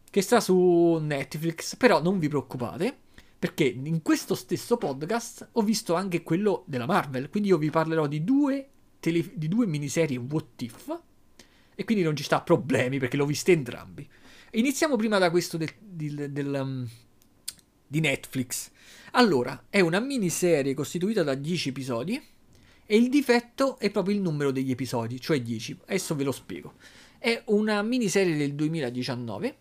che sta su Netflix, però non vi preoccupate, perché in questo stesso podcast ho visto anche quello della Marvel, quindi io vi parlerò di due, tele, di due miniserie What If, e quindi non ci sta problemi perché l'ho viste entrambi. Iniziamo prima da questo del, del, del, um, di Netflix. Allora, è una miniserie costituita da 10 episodi e il difetto è proprio il numero degli episodi, cioè 10. Adesso ve lo spiego. È una miniserie del 2019.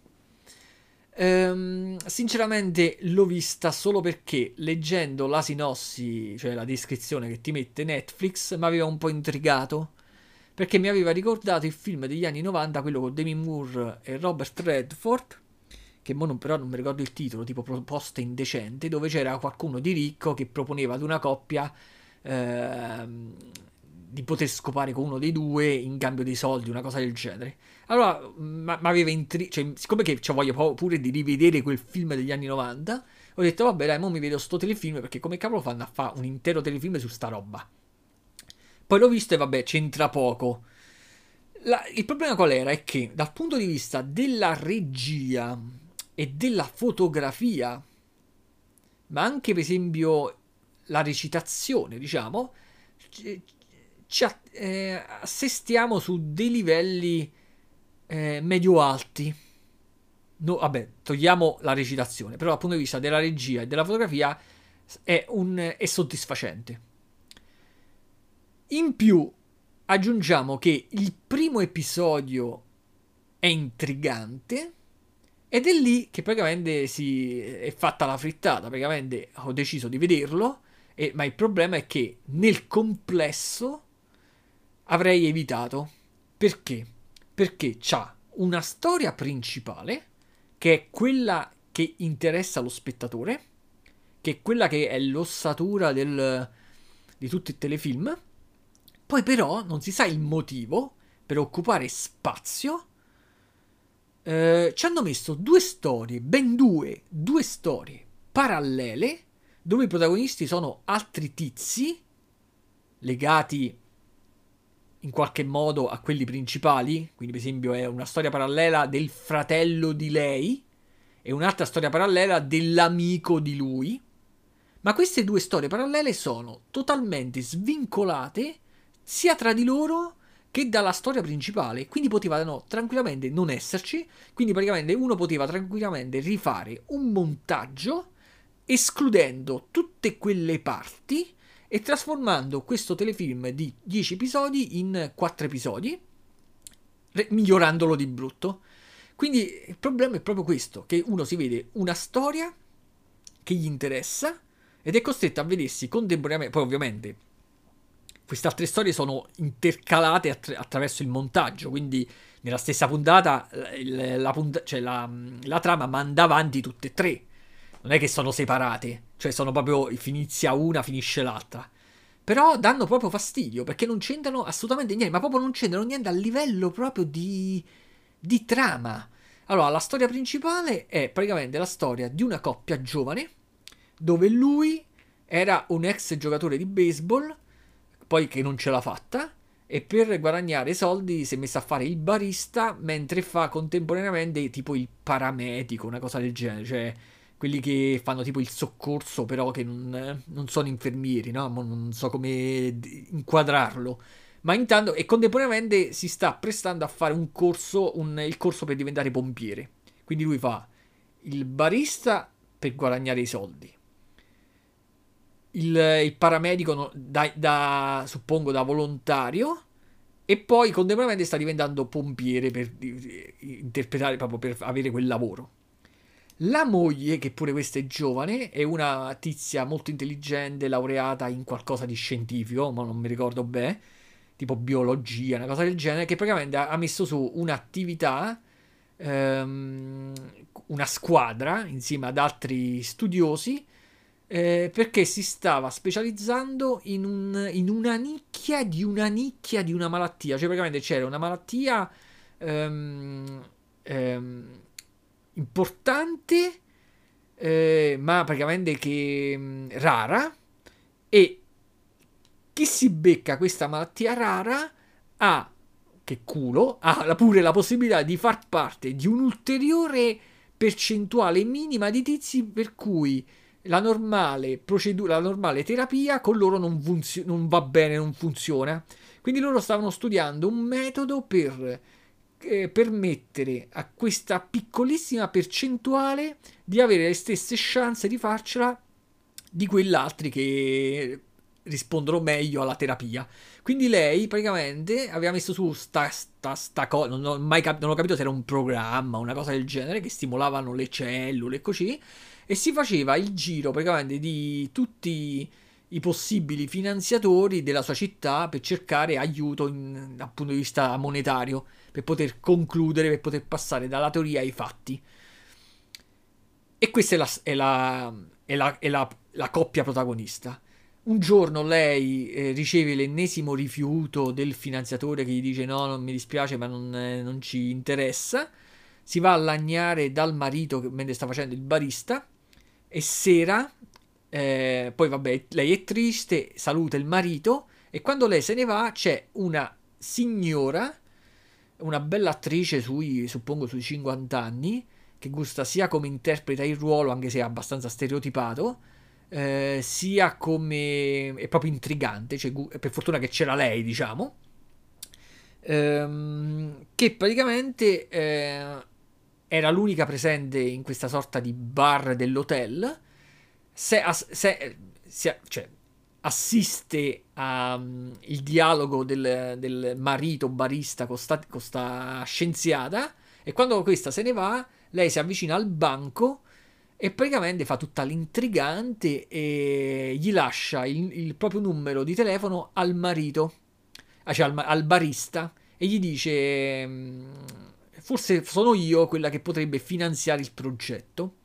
Ehm, sinceramente l'ho vista solo perché leggendo la sinossi, cioè la descrizione che ti mette Netflix, mi aveva un po' intrigato. Perché mi aveva ricordato il film degli anni 90, quello con Demi Moore e Robert Redford, che non, però non mi ricordo il titolo, tipo Proposta indecente, dove c'era qualcuno di ricco che proponeva ad una coppia ehm, di poter scopare con uno dei due in cambio dei soldi, una cosa del genere. Allora, mi aveva intrigato, cioè, siccome che cioè, voglio pure di rivedere quel film degli anni 90, ho detto, vabbè, dai, mo mi vedo sto telefilm, perché come cavolo fanno a fare un intero telefilm su sta roba? Poi l'ho visto e vabbè, c'entra poco. La, il problema qual era? È che dal punto di vista della regia e della fotografia, ma anche per esempio la recitazione, diciamo, ci eh, assestiamo su dei livelli eh, medio-alti. No, vabbè, togliamo la recitazione, però dal punto di vista della regia e della fotografia è, un, è soddisfacente. In più, aggiungiamo che il primo episodio è intrigante ed è lì che praticamente si è fatta la frittata. Praticamente ho deciso di vederlo, e, ma il problema è che nel complesso avrei evitato. Perché? Perché c'ha una storia principale, che è quella che interessa lo spettatore, che è quella che è l'ossatura del, di tutto il telefilm. Poi però non si sa il motivo per occupare spazio eh, ci hanno messo due storie, ben due, due storie parallele, dove i protagonisti sono altri tizi legati in qualche modo a quelli principali, quindi per esempio è una storia parallela del fratello di lei e un'altra storia parallela dell'amico di lui, ma queste due storie parallele sono totalmente svincolate sia tra di loro che dalla storia principale, quindi potevano tranquillamente non esserci, quindi praticamente uno poteva tranquillamente rifare un montaggio escludendo tutte quelle parti e trasformando questo telefilm di 10 episodi in 4 episodi, migliorandolo di brutto. Quindi il problema è proprio questo, che uno si vede una storia che gli interessa ed è costretto a vedersi contemporaneamente, poi ovviamente queste altre storie sono intercalate attra- attraverso il montaggio, quindi nella stessa puntata la, la, punt- cioè la, la, trama manda avanti tutte e tre. Non è che sono separate, cioè sono proprio inizia una, finisce l'altra. Però danno proprio fastidio perché non c'entrano assolutamente niente, ma proprio non c'entrano niente a livello proprio di, di trama. Allora, la storia principale è praticamente la storia di una coppia giovane dove lui era un ex giocatore di baseball poi che non ce l'ha fatta e per guadagnare soldi si è messo a fare il barista mentre fa contemporaneamente tipo il paramedico, una cosa del genere, cioè quelli che fanno tipo il soccorso però che non, non sono infermieri, no? Non so come inquadrarlo. Ma intanto, e contemporaneamente si sta prestando a fare un corso, un, il corso per diventare pompiere. Quindi lui fa il barista per guadagnare i soldi il, il paramedico da, da, suppongo da volontario e poi contemporaneamente sta diventando pompiere per interpretare proprio per avere quel lavoro. La moglie, che pure questa è giovane, è una tizia molto intelligente, laureata in qualcosa di scientifico, ma non mi ricordo bene, tipo biologia, una cosa del genere, che praticamente ha messo su un'attività, um, una squadra insieme ad altri studiosi eh, perché si stava specializzando in, un, in, una nicchia di una nicchia di una malattia. Cioè, praticamente c'era una malattia ehm, ehm, importante, eh, ma praticamente che mh, mm, rara. E chi si becca questa malattia rara ha, che culo, ha pure la possibilità di far parte di un'ulteriore percentuale minima di tizi per cui la normale procedura, la normale terapia con loro non, funzio- non va bene, non funziona. Quindi loro stavano studiando un metodo per eh, permettere a questa piccolissima percentuale di avere le stesse chance di farcela di quell'altri che rispondono meglio alla terapia. Quindi lei praticamente aveva messo su sta, sta, sta cosa, non ho mai cap- non ho capito se era un programma, una cosa del genere, che stimolavano le cellule e così e si faceva il giro praticamente di tutti i possibili finanziatori della sua città per cercare aiuto in, dal punto di vista monetario, per poter concludere, per poter passare dalla teoria ai fatti. E questa è la, è la, è la, è la, la coppia protagonista. Un giorno lei eh, riceve l'ennesimo rifiuto del finanziatore che gli dice no, non mi dispiace ma non, eh, non ci interessa. Si va a lagnare dal marito mentre sta facendo il barista e sera, eh, poi vabbè, lei è triste, saluta il marito e quando lei se ne va c'è una signora, una bella attrice sui, suppongo sui 50 anni, che gusta sia come interpreta il ruolo, anche se è abbastanza stereotipato, eh, sia come è proprio intrigante, cioè, per fortuna che c'era lei, diciamo, ehm, che praticamente eh, era l'unica presente in questa sorta di bar dell'hotel, se, se, se cioè, assiste al um, dialogo del, del, marito barista con questa scienziata e quando questa se ne va, lei si avvicina al banco e praticamente fa tutta l'intrigante e gli lascia il, il proprio numero di telefono al marito, ah, cioè al, al barista, e gli dice mm, forse sono io quella che potrebbe finanziare il progetto.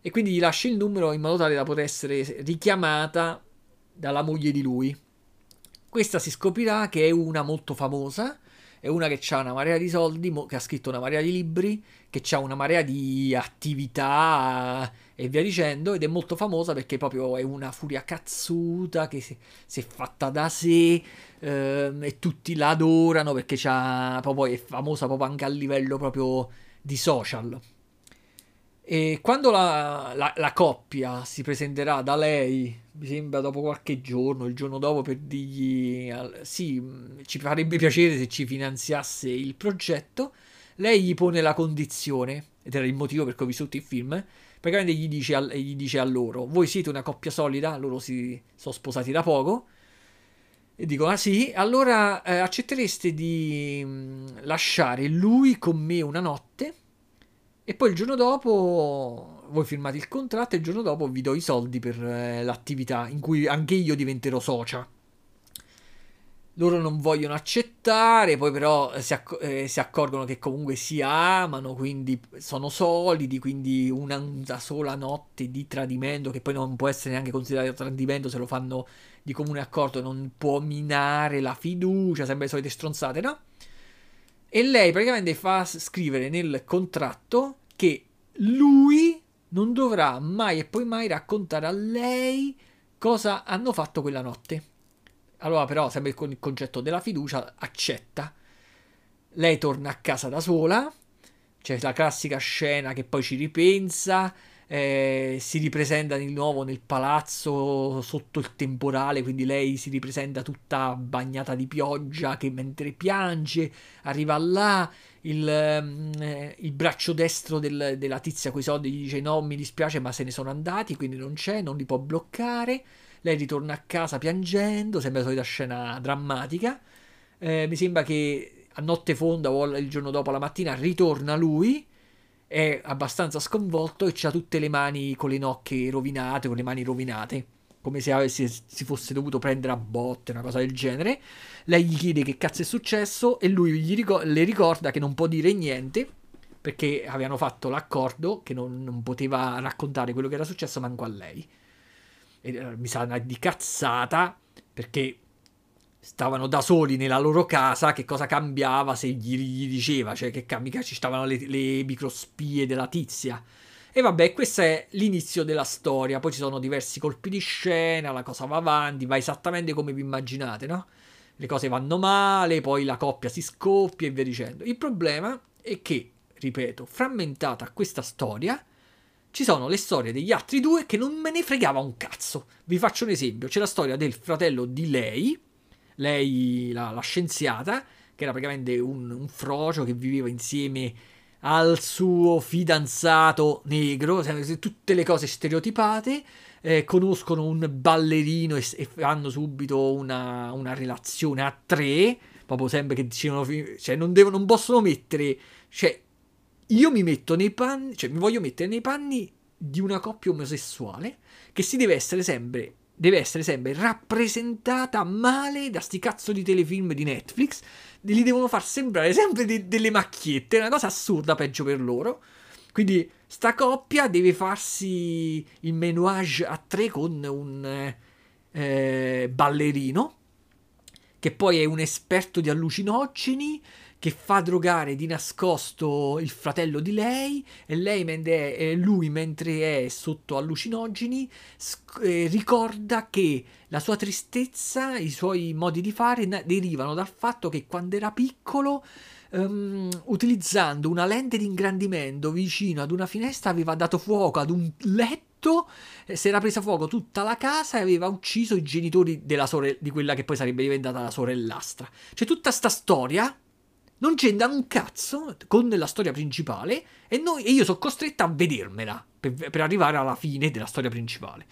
E quindi gli lascia il numero in modo tale da poter essere richiamata dalla moglie di lui. Questa si scoprirà che è una molto famosa è una che ha una marea di soldi, che ha scritto una marea di libri, che ha una marea di attività e via dicendo, ed è molto famosa perché proprio è una furia cazzuta che si, è fatta da sé eh, e tutti la adorano perché c'ha, proprio, è famosa proprio anche a livello proprio di social. E quando la, la, la, coppia si presenterà da lei, mi sembra dopo qualche giorno, il giorno dopo, per dirgli sì, ci farebbe piacere se ci finanziasse il progetto, lei gli pone la condizione, ed era il motivo per cui ho visto tutto il film, praticamente gli dice, a, gli dice a loro, voi siete una coppia solida, loro si sono sposati da poco, e dicono, ah sì, allora eh, accettereste di mm, lasciare lui con me una notte? E poi il giorno dopo voi firmate il contratto e il giorno dopo vi do i soldi per eh, l'attività in cui anche io diventerò socia. Loro non vogliono accettare, poi però si, acc- eh, si accorgono che comunque si amano, quindi sono solidi, quindi una, una sola notte di tradimento, che poi non può essere neanche considerato tradimento se lo fanno di comune accordo, non può minare la fiducia, sempre le solite stronzate, no? E lei praticamente fa scrivere nel contratto che lui non dovrà mai e poi mai raccontare a lei cosa hanno fatto quella notte. Allora, però, sempre con il concetto della fiducia, accetta. Lei torna a casa da sola. C'è la classica scena che poi ci ripensa eh, si ripresenta di nuovo nel palazzo sotto il temporale, quindi lei si ripresenta tutta bagnata di pioggia che mentre piange arriva là, il, eh, il braccio destro del, della tizia con i soldi gli dice no mi dispiace ma se ne sono andati, quindi non c'è, non li può bloccare, lei ritorna a casa piangendo, sembra la solita scena drammatica, eh, mi sembra che a notte fonda o il giorno dopo la mattina ritorna lui è abbastanza sconvolto e ha tutte le mani con le nocche rovinate, con le mani rovinate, come se avesse, si fosse dovuto prendere a botte, una cosa del genere. Lei gli chiede che cazzo è successo e lui ricor- le ricorda che non può dire niente perché avevano fatto l'accordo che non, non poteva raccontare quello che era successo manco a lei. E, uh, mi sa una di cazzata perché stavano da soli nella loro casa, che cosa cambiava se gli, gli diceva, cioè che mica ci stavano le, le microspie della tizia. E vabbè, questo è l'inizio della storia, poi ci sono diversi colpi di scena, la cosa va avanti, va esattamente come vi immaginate, no? Le cose vanno male, poi la coppia si scoppia e via dicendo. Il problema è che, ripeto, frammentata questa storia, ci sono le storie degli altri due che non me ne fregava un cazzo. Vi faccio un esempio, c'è la storia del fratello di lei, lei, la, la scienziata, che era praticamente un, un frocio che viveva insieme al suo fidanzato negro, tutte le cose stereotipate, eh, conoscono un ballerino e, e fanno subito una, una, relazione a tre, proprio sempre che dicevano, cioè non, devono, non possono mettere, cioè io mi metto nei panni, cioè mi voglio mettere nei panni di una coppia omosessuale che si deve essere sempre deve essere sempre rappresentata male da sti cazzo di telefilm di Netflix. Li devono far sembrare sempre de- delle macchiette, una cosa assurda, peggio per loro. Quindi sta coppia deve farsi il menage a tre con un eh, ballerino che poi è un esperto di allucinogeni che fa drogare di nascosto il fratello di lei e lei lui mentre è sotto allucinogeni eh, ricorda che la sua tristezza, i suoi modi di fare derivano dal fatto che quando era piccolo um, utilizzando una lente di ingrandimento vicino ad una finestra aveva dato fuoco ad un letto eh, si era presa fuoco tutta la casa e aveva ucciso i genitori sorella, di quella che poi sarebbe diventata la sorellastra. C'è tutta sta storia non c'entra un cazzo con la storia principale e, noi, e io sono costretta a vedermela per, per, arrivare alla fine della storia principale.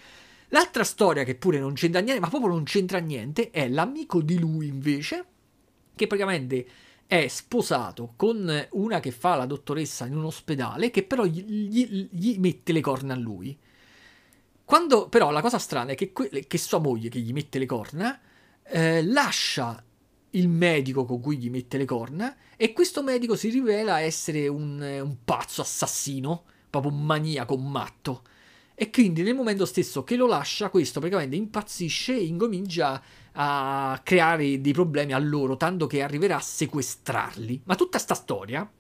L'altra storia che pure non c'entra niente, ma proprio non c'entra niente, è l'amico di lui invece, che praticamente è sposato con una che fa la dottoressa in un ospedale, che però gli, gli, gli mette le corna a lui. Quando però la cosa strana è che, que- che sua moglie, che gli mette le corna, eh, lascia il medico con cui gli mette le corna e questo medico si rivela essere un, un pazzo assassino, proprio un maniaco, un matto. E quindi nel momento stesso che lo lascia, questo praticamente impazzisce e incomincia a creare dei problemi a loro, tanto che arriverà a sequestrarli. Ma tutta sta storia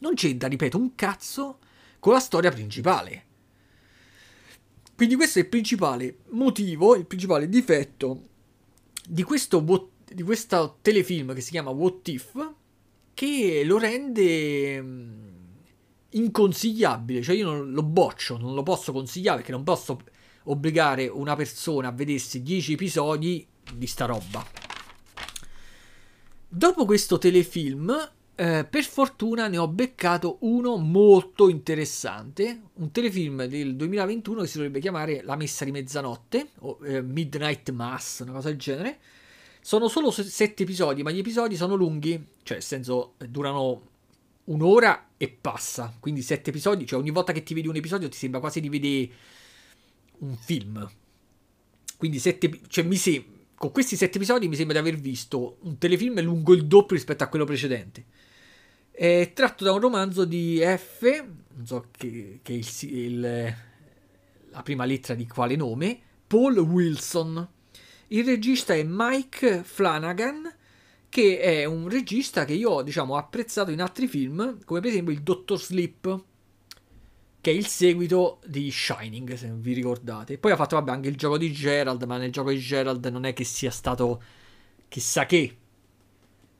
non c'entra, ripeto, un cazzo con la storia principale. Quindi questo è il principale motivo, il principale difetto di questo di questo telefilm che si chiama What If che lo rende mm, inconsigliabile, cioè io non lo boccio, non lo posso consigliare perché non posso obbligare una persona a vedersi 10 episodi di sta roba. Dopo questo telefilm, eh, per fortuna ne ho beccato uno molto interessante, un telefilm del 2021 che si dovrebbe chiamare La messa di mezzanotte o eh, Midnight Mass, una cosa del genere sono solo sette episodi, ma gli episodi sono lunghi, cioè nel senso durano un'ora e passa. Quindi sette episodi, cioè ogni volta che ti vedi un episodio ti sembra quasi di vedere un film. Quindi sette, cioè mi sembra, con questi sette episodi mi sembra di aver visto un telefilm lungo il doppio rispetto a quello precedente. È tratto da un romanzo di F, non so che, che il, il, la prima lettera di quale nome, Paul Wilson. Il regista è Mike Flanagan, che è un regista che io ho diciamo, apprezzato in altri film, come per esempio il Dottor Sleep, che è il seguito di Shining, se vi ricordate. Poi ha fatto vabbè, anche il gioco di Gerald, ma nel gioco di Gerald non è che sia stato chissà che.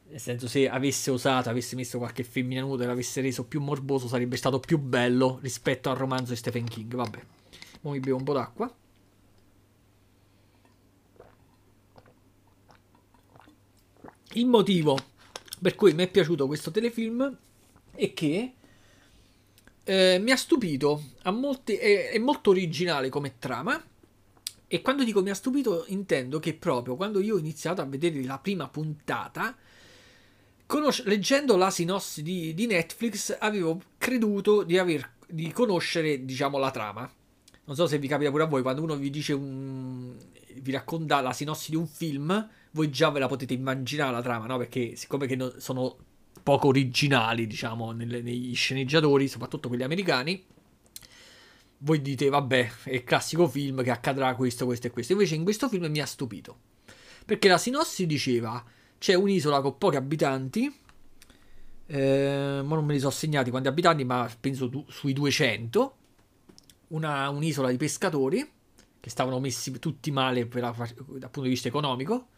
Nel senso, se avesse osato, avesse messo qualche femmina nuda e l'avesse reso più morboso, sarebbe stato più bello rispetto al romanzo di Stephen King. Vabbè, ora mi bevo un po' d'acqua. Il motivo per cui mi è piaciuto questo telefilm è che eh, mi ha stupito, molti, è, è, molto originale come trama e quando dico mi ha stupito intendo che proprio quando io ho iniziato a vedere la prima puntata, conos- leggendo la sinossi di, di, Netflix, avevo creduto di, aver, di conoscere diciamo la trama. Non so se vi capita pure a voi quando uno vi dice un... vi racconta la sinossi di un film voi già ve la potete immaginare la trama, no? Perché siccome che no, sono poco originali, diciamo, nelle, negli sceneggiatori, soprattutto quelli americani, voi dite, vabbè, è il classico film che accadrà questo, questo e questo. Invece in questo film mi ha stupito. Perché la sinossi diceva, c'è un'isola con pochi abitanti, eh, ma non me li so segnati quanti abitanti, ma penso tu, sui 200, una, un'isola di pescatori, che stavano messi tutti male dal punto di vista economico,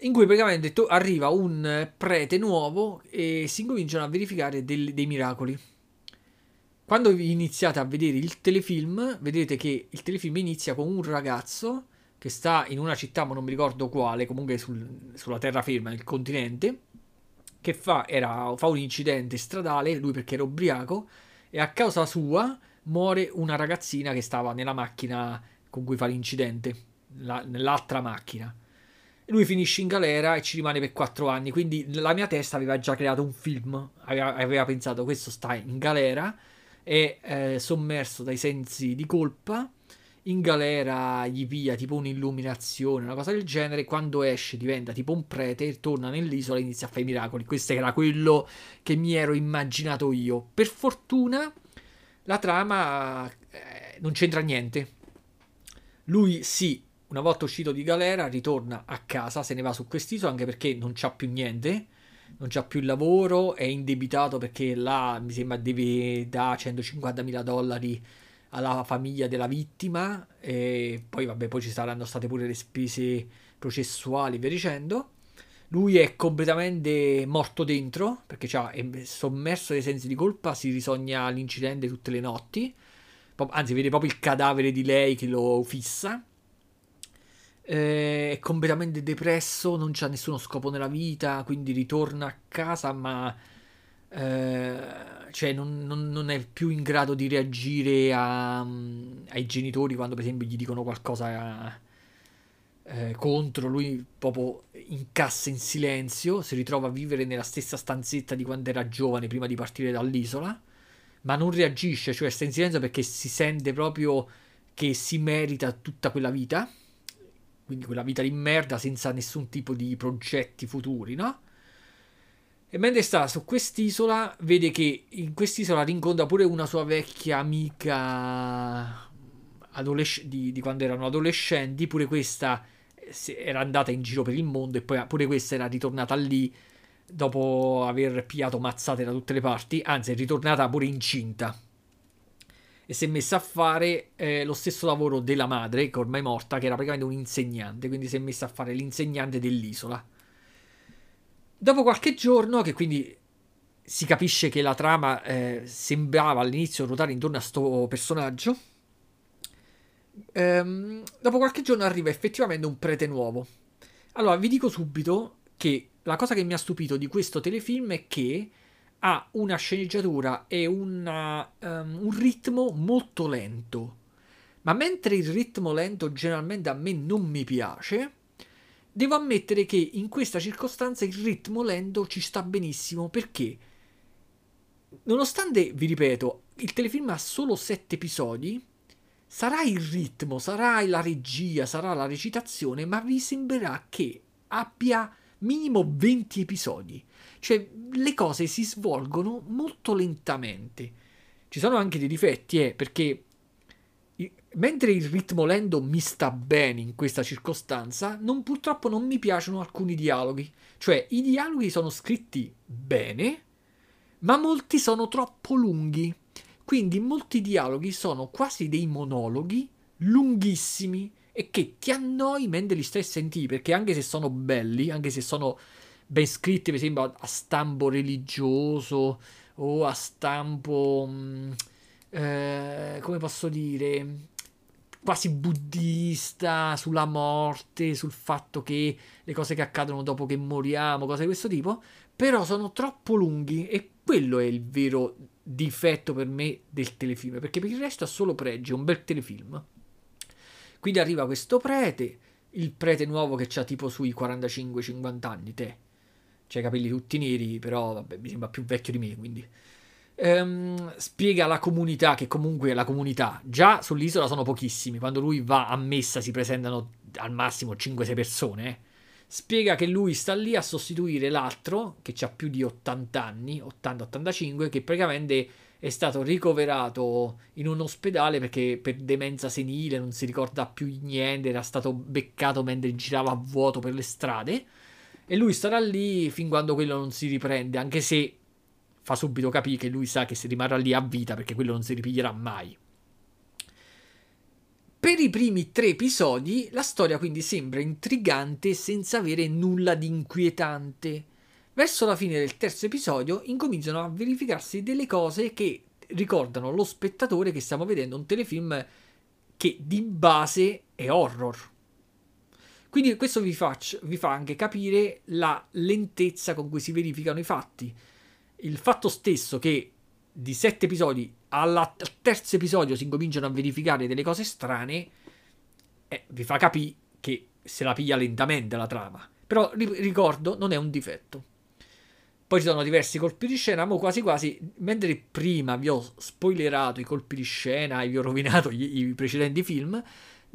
in cui praticamente to- arriva un prete nuovo e si incominciano a verificare del- dei miracoli. Quando iniziate a vedere il telefilm, vedete che il telefilm inizia con un ragazzo che sta in una città, ma non mi ricordo quale, comunque sul, sulla terraferma, nel continente, che fa, era, fa un incidente stradale, lui perché era ubriaco, e a causa sua muore una ragazzina che stava nella macchina con cui fa l'incidente, la, nell'altra macchina lui finisce in galera e ci rimane per quattro anni. Quindi la mia testa aveva già creato un film. Aveva, aveva pensato: questo sta in galera, è eh, sommerso dai sensi di colpa. In galera gli pia tipo un'illuminazione, una cosa del genere. Quando esce diventa tipo un prete, torna nell'isola e inizia a fare i miracoli. Questo era quello che mi ero immaginato io. Per fortuna la trama eh, non c'entra niente. Lui sì, una volta uscito di galera, ritorna a casa, se ne va su quest'isola anche perché non c'ha più niente, non c'ha più il lavoro, è indebitato perché là mi sembra deve da 150.000 dollari alla famiglia della vittima e poi vabbè poi ci saranno state pure le spese processuali via dicendo. Lui è completamente morto dentro perché cioè, è sommerso dai sensi di colpa si risogna l'incidente tutte le notti. Anzi vede proprio il cadavere di lei che lo fissa eh, è completamente depresso non c'ha nessuno scopo nella vita quindi ritorna a casa ma eh, cioè non, non, non, è più in grado di reagire a, ai genitori quando per esempio gli dicono qualcosa eh, contro, lui proprio incassa in silenzio, si ritrova a vivere nella stessa stanzetta di quando era giovane prima di partire dall'isola, ma non reagisce, cioè sta in silenzio perché si sente proprio che si merita tutta quella vita, quindi quella vita di merda senza nessun tipo di progetti futuri, no? E mentre sta su quest'isola, vede che in quest'isola rincontra pure una sua vecchia amica adolesc- di, di, quando erano adolescenti. Pure questa era andata in giro per il mondo e poi pure questa era ritornata lì dopo aver pigliato mazzate da tutte le parti. Anzi, è ritornata pure incinta. E si è messa a fare eh, lo stesso lavoro della madre, che ormai è morta, che era praticamente un insegnante. Quindi si è messa a fare l'insegnante dell'isola. Dopo qualche giorno, che quindi si capisce che la trama eh, sembrava all'inizio ruotare intorno a questo personaggio, ehm, dopo qualche giorno arriva effettivamente un prete nuovo. Allora, vi dico subito che la cosa che mi ha stupito di questo telefilm è che ha una sceneggiatura e una, um, un ritmo molto lento. Ma mentre il ritmo lento generalmente a me non mi piace, Devo ammettere che in questa circostanza il ritmo lento ci sta benissimo perché, nonostante, vi ripeto, il telefilm ha solo sette episodi, sarà il ritmo, sarà la regia, sarà la recitazione, ma vi sembrerà che abbia minimo 20 episodi. Cioè, le cose si svolgono molto lentamente. Ci sono anche dei difetti, eh, perché mentre il ritmo lento mi sta bene in questa circostanza, non, purtroppo non mi piacciono alcuni dialoghi. Cioè, i dialoghi sono scritti bene, ma molti sono troppo lunghi. Quindi molti dialoghi sono quasi dei monologhi lunghissimi e che ti annoi mentre li stai sentendo, perché anche se sono belli, anche se sono ben scritti, per esempio a stampo religioso o a stampo... Mm, eh, come posso dire, quasi buddista sulla morte, sul fatto che le cose che accadono dopo che moriamo, cose di questo tipo, però sono troppo lunghi e quello è il vero difetto per me del telefilm, perché per il resto ha solo pregi, è un bel telefilm. Quindi arriva questo prete, il prete nuovo che ha tipo sui 45-50 anni, te. C'ha i capelli tutti neri, però vabbè, mi sembra più vecchio di me, quindi ehm, spiega alla comunità che comunque la comunità già sull'isola sono pochissimi, quando lui va a messa si presentano al massimo 5-6 persone. Eh. Spiega che lui sta lì a sostituire l'altro che ha più di 80 anni, 80-85, che praticamente è stato ricoverato in un ospedale perché per demenza senile non si ricorda più niente, era stato beccato mentre girava a vuoto per le strade. E lui starà lì fin quando quello non si riprende, anche se fa subito capire che lui sa che si rimarrà lì a vita perché quello non si ripiglierà mai. Per i primi tre episodi la storia quindi sembra intrigante senza avere nulla di inquietante. Verso la fine del terzo episodio incominciano a verificarsi delle cose che ricordano lo spettatore che stiamo vedendo un telefilm che di base è horror. Quindi questo vi, faccio, vi fa anche capire la lentezza con cui si verificano i fatti il fatto stesso che di sette episodi alla, al terzo episodio si incominciano a verificare delle cose strane, eh, vi fa capire che se la piglia lentamente la trama. Però ricordo, non è un difetto. Poi ci sono diversi colpi di scena, ma quasi quasi, mentre prima vi ho spoilerato i colpi di scena e vi ho rovinato gli, i precedenti film,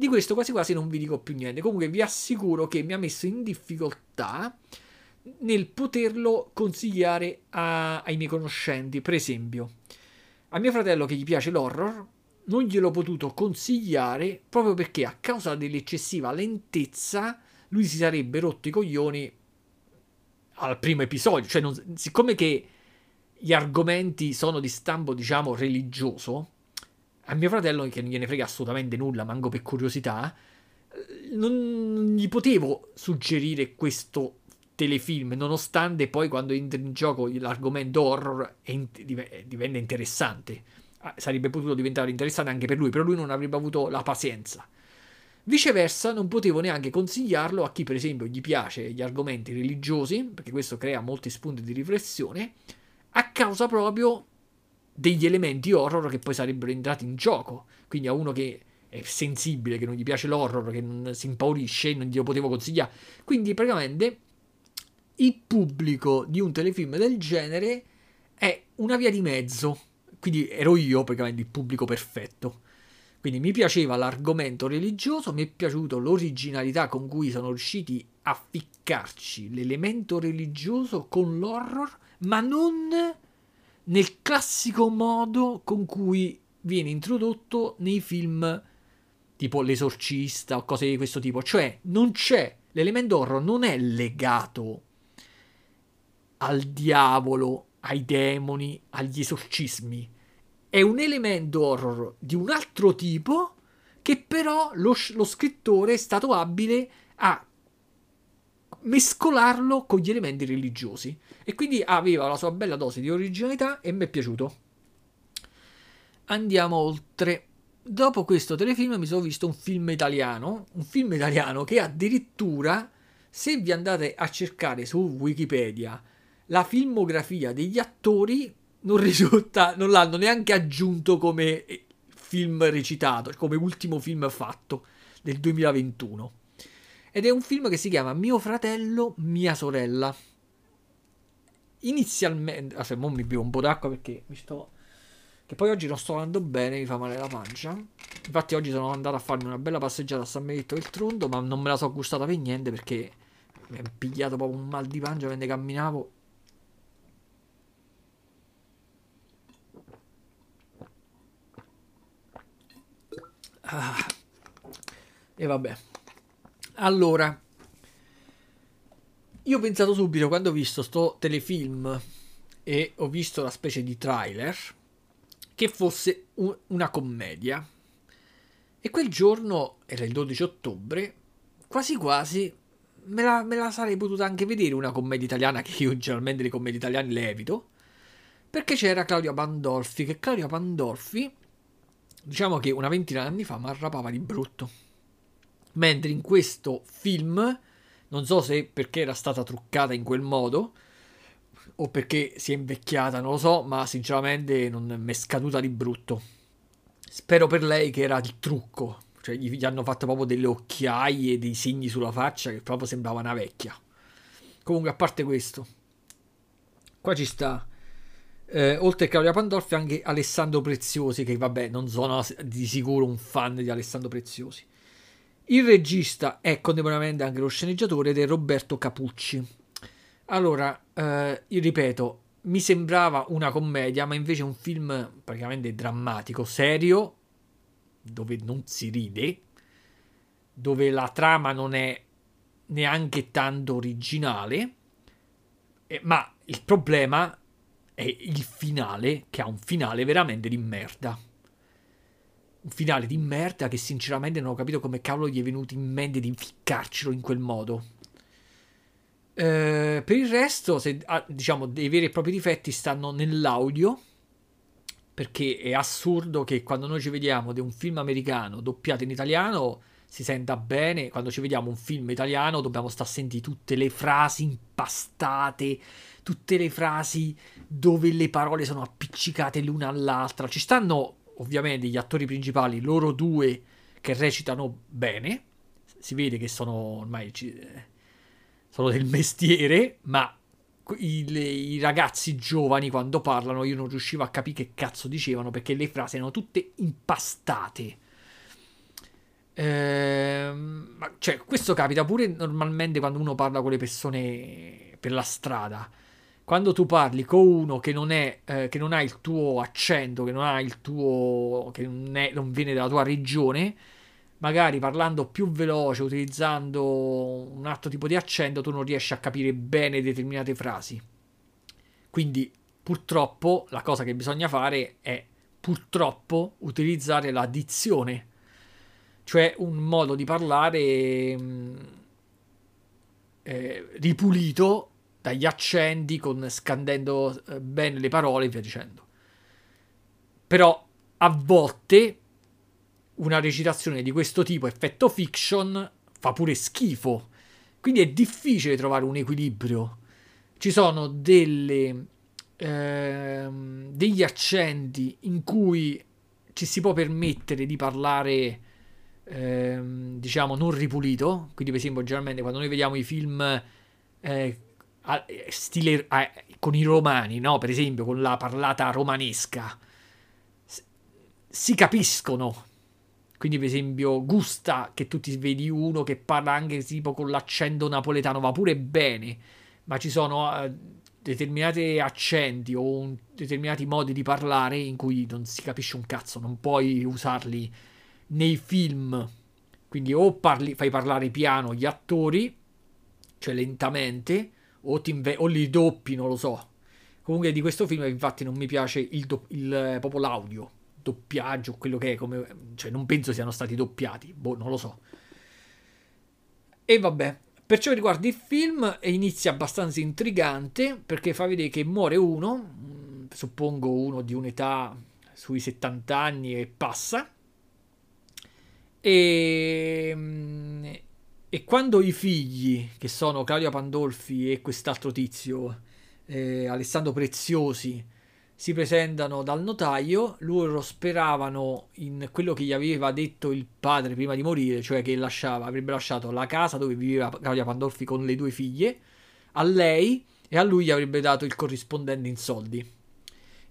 di questo quasi quasi non vi dico più niente. Comunque vi assicuro che mi ha messo in difficoltà nel poterlo consigliare a, ai miei conoscenti. Per esempio, A mio fratello che gli piace l'horror, non gliel'ho potuto consigliare proprio perché a causa dell'eccessiva lentezza lui si sarebbe rotto i coglioni al primo episodio. Cioè, non, siccome che gli argomenti sono di stampo, diciamo, religioso, a mio fratello, che non gliene frega assolutamente nulla, manco per curiosità, non gli potevo suggerire questo telefilm, nonostante poi quando entra in gioco l'argomento horror diventa interessante. Ah, sarebbe potuto diventare interessante anche per lui, però lui non avrebbe avuto la pazienza. Viceversa, non potevo neanche consigliarlo a chi, per esempio, gli piace gli argomenti religiosi, perché questo crea molti spunti di riflessione, a causa proprio degli elementi horror che poi sarebbero entrati in gioco. Quindi a uno che è sensibile, che non gli piace l'horror, che non si impaurisce, non glielo potevo consigliare. Quindi praticamente il pubblico di un telefilm del genere è una via di mezzo. Quindi ero io praticamente il pubblico perfetto. Quindi mi piaceva l'argomento religioso, mi è piaciuto l'originalità con cui sono riusciti a ficcarci l'elemento religioso con l'horror, ma non nel classico modo con cui viene introdotto nei film tipo L'esorcista o cose di questo tipo. Cioè, non c'è l'elemento horror, non è legato al diavolo, ai demoni, agli esorcismi è un elemento horror di un altro tipo che però lo, lo scrittore è stato abile a mescolarlo con gli elementi religiosi e quindi aveva la sua bella dose di originalità e mi è piaciuto. Andiamo oltre. Dopo questo telefilm mi sono visto un film italiano, un film italiano che addirittura, se vi andate a cercare su Wikipedia la filmografia degli attori, non risulta, non l'hanno neanche aggiunto come film recitato, come ultimo film fatto del 2021. Ed è un film che si chiama Mio fratello, mia sorella. Inizialmente, aspetta, mo mi bevo un po' d'acqua perché mi sto che poi oggi non sto andando bene, mi fa male la pancia. Infatti oggi sono andato a farmi una bella passeggiata a San Benedetto del Tronto, ma non me la so gustata per niente perché mi è pigliato proprio un mal di pancia mentre camminavo Ah. E vabbè. Allora, io ho pensato subito quando ho visto sto telefilm e ho visto la specie di trailer che fosse un, una commedia. E quel giorno, era il 12 ottobre, quasi quasi me la, me la sarei potuta anche vedere una commedia italiana, che io generalmente le commedie italiane le evito, perché c'era Claudia Pandolfi, che Claudia Pandolfi diciamo che una ventina di anni fa mi arrapava di brutto. Mentre in questo film, non so se perché era stata truccata in quel modo o perché si è invecchiata, non lo so, ma sinceramente non mi è scaduta di brutto. Spero per lei che era il trucco, cioè gli, gli hanno fatto proprio delle occhiaie, dei segni sulla faccia che proprio sembrava una vecchia. Comunque, a parte questo, qua ci sta eh, oltre a Claudia Pandolfi anche Alessandro Preziosi che vabbè non sono di sicuro un fan di Alessandro Preziosi il regista è contemporaneamente anche lo sceneggiatore ed è Roberto Capucci allora eh, ripeto mi sembrava una commedia ma invece un film praticamente drammatico serio dove non si ride dove la trama non è neanche tanto originale eh, ma il problema è il finale che ha un finale veramente di merda. Un finale di merda che sinceramente non ho capito come cavolo gli è venuto in mente di ficcarcelo in quel modo. Eh, per il resto, se, ah, diciamo, dei veri e propri difetti stanno nell'audio. Perché è assurdo che quando noi ci vediamo di un film americano doppiato in italiano si senta bene. Quando ci vediamo un film italiano dobbiamo stare a sentire tutte le frasi impastate tutte le frasi dove le parole sono appiccicate l'una all'altra. Ci stanno ovviamente gli attori principali, loro due che recitano bene. Si vede che sono ormai sono del mestiere, ma i, le, i, ragazzi giovani quando parlano io non riuscivo a capire che cazzo dicevano perché le frasi erano tutte impastate. Ehm, cioè, questo capita pure normalmente quando uno parla con le persone per la strada quando tu parli con uno che non, è, eh, che non ha il tuo accento, che non ha il tuo. che non, è, non viene dalla tua regione, magari parlando più veloce, utilizzando un altro tipo di accento, tu non riesci a capire bene determinate frasi. Quindi, purtroppo, la cosa che bisogna fare è purtroppo utilizzare la dizione, cioè un modo di parlare mm, eh, ripulito dagli accenti, con, scandendo eh, bene le parole e via dicendo. Però a volte una recitazione di questo tipo, effetto fiction, fa pure schifo. Quindi è difficile trovare un equilibrio. Ci sono delle, ehm, degli accenti in cui ci si può permettere di parlare, ehm, diciamo, non ripulito. Quindi, per esempio, generalmente quando noi vediamo i film eh, stile con i romani, no? Per esempio, con la parlata romanesca, si capiscono quindi, per esempio, gusta che tu ti vedi uno che parla anche tipo con l'accento napoletano, va pure bene, ma ci sono uh, determinati accenti o un, determinati modi di parlare in cui non si capisce un cazzo, non puoi usarli nei film. Quindi o parli, fai parlare piano gli attori, cioè lentamente, o, inve- o li doppi, non lo so. Comunque di questo film infatti non mi piace il, do- il proprio l'audio doppiaggio, quello che è, come, cioè non penso siano stati doppiati, boh, non lo so. E vabbè, per ciò che riguarda il film, inizia abbastanza intrigante perché fa vedere che muore uno, mm, suppongo uno di un'età sui 70 anni e passa. E, mm, e quando i figli, che sono Claudia Pandolfi e quest'altro tizio, eh, Alessandro Preziosi, si presentano dal notaio, loro speravano in quello che gli aveva detto il padre prima di morire, cioè che lasciava, avrebbe lasciato la casa dove viveva Claudia Pandolfi con le due figlie a lei e a lui gli avrebbe dato il corrispondente in soldi.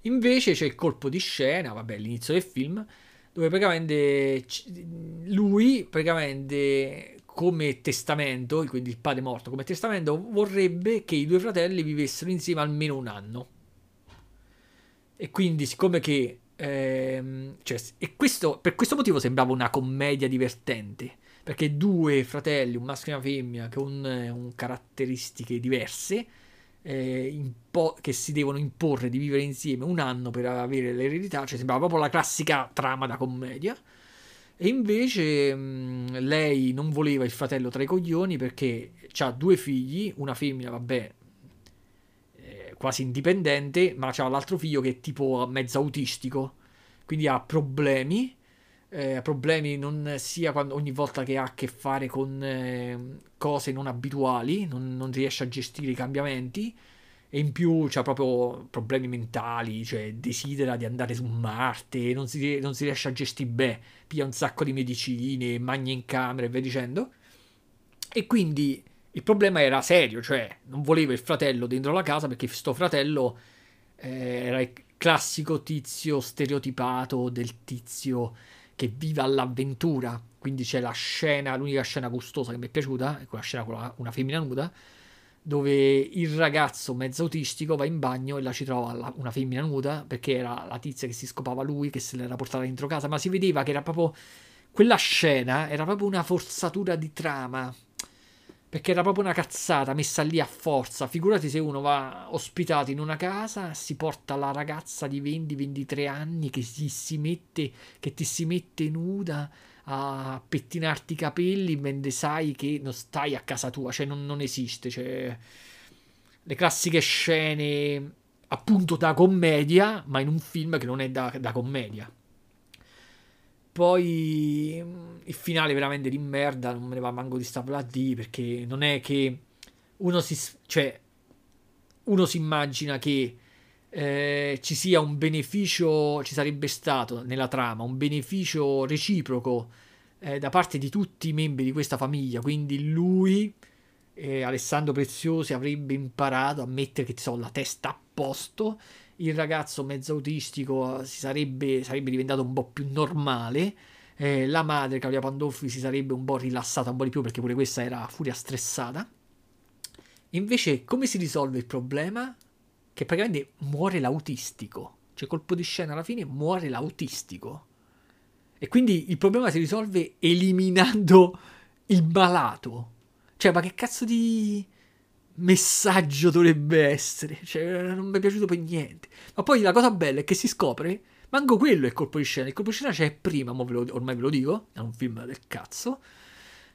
Invece c'è il colpo di scena, vabbè, l'inizio del film, dove praticamente lui praticamente come testamento, quindi il padre morto come testamento, vorrebbe che i due fratelli vivessero insieme almeno un anno. E quindi, siccome che. Ehm, cioè, e questo, per questo motivo sembrava una commedia divertente. Perché due fratelli, un maschio e una femmina, con un caratteristiche diverse, eh, impo- che si devono imporre di vivere insieme un anno per avere l'eredità, cioè sembrava proprio la classica trama da commedia. E invece mh, lei non voleva il fratello tra i coglioni perché ha due figli, una femmina, vabbè, quasi indipendente, ma c'ha l'altro figlio che è tipo mezzo autistico, quindi ha problemi, eh, problemi non sia quando, ogni volta che ha a che fare con eh, cose non abituali, non, non, riesce a gestire i cambiamenti e in più c'ha proprio problemi mentali, cioè desidera di andare su Marte, non si, non si riesce a gestire bene, piglia un sacco di medicine, magna in camera e via dicendo. E quindi il problema era serio, cioè non voleva il fratello dentro la casa perché sto fratello eh, era il classico tizio stereotipato del tizio che vive all'avventura. Quindi c'è la scena, l'unica scena gustosa che mi è piaciuta, è quella scena con la, una femmina nuda, dove il ragazzo mezzo autistico va in bagno e là ci trova la, una femmina nuda perché era la tizia che si scopava lui, che se l'era portata dentro casa, ma si vedeva che era proprio... Quella scena era proprio una forzatura di trama perché era proprio una cazzata messa lì a forza. Figurati se uno va ospitato in una casa, si porta la ragazza di 20-23 anni che, si, si mette, che ti si mette nuda a pettinarti i capelli mentre sai che non stai a casa tua, cioè non, non esiste. Cioè, le classiche scene appunto da commedia, ma in un film che non è da, da commedia. Poi mm, il finale veramente di merda, non me ne va manco di sta di perché non è che uno si, cioè, uno si immagina che eh, ci sia un beneficio, ci sarebbe stato nella trama un beneficio reciproco eh, da parte di tutti i membri di questa famiglia, quindi lui, eh, Alessandro Preziosi, avrebbe imparato a mettere che so, la testa a posto il ragazzo mezzo autistico si sarebbe, sarebbe diventato un po' più normale. Eh, la madre, Claudia Pandolfi, si sarebbe un po' rilassata un po' di più perché pure questa era furia stressata. Invece, come si risolve il problema? Che praticamente muore l'autistico. Cioè, colpo di scena alla fine muore l'autistico. E quindi il problema si risolve eliminando il malato. Cioè, ma che cazzo di messaggio dovrebbe essere? Cioè, non mi è piaciuto per niente. Ma poi la cosa bella è che si scopre, manco quello è il colpo di scena. Il colpo di scena c'è prima, ve lo, ormai ve lo dico, è un film del cazzo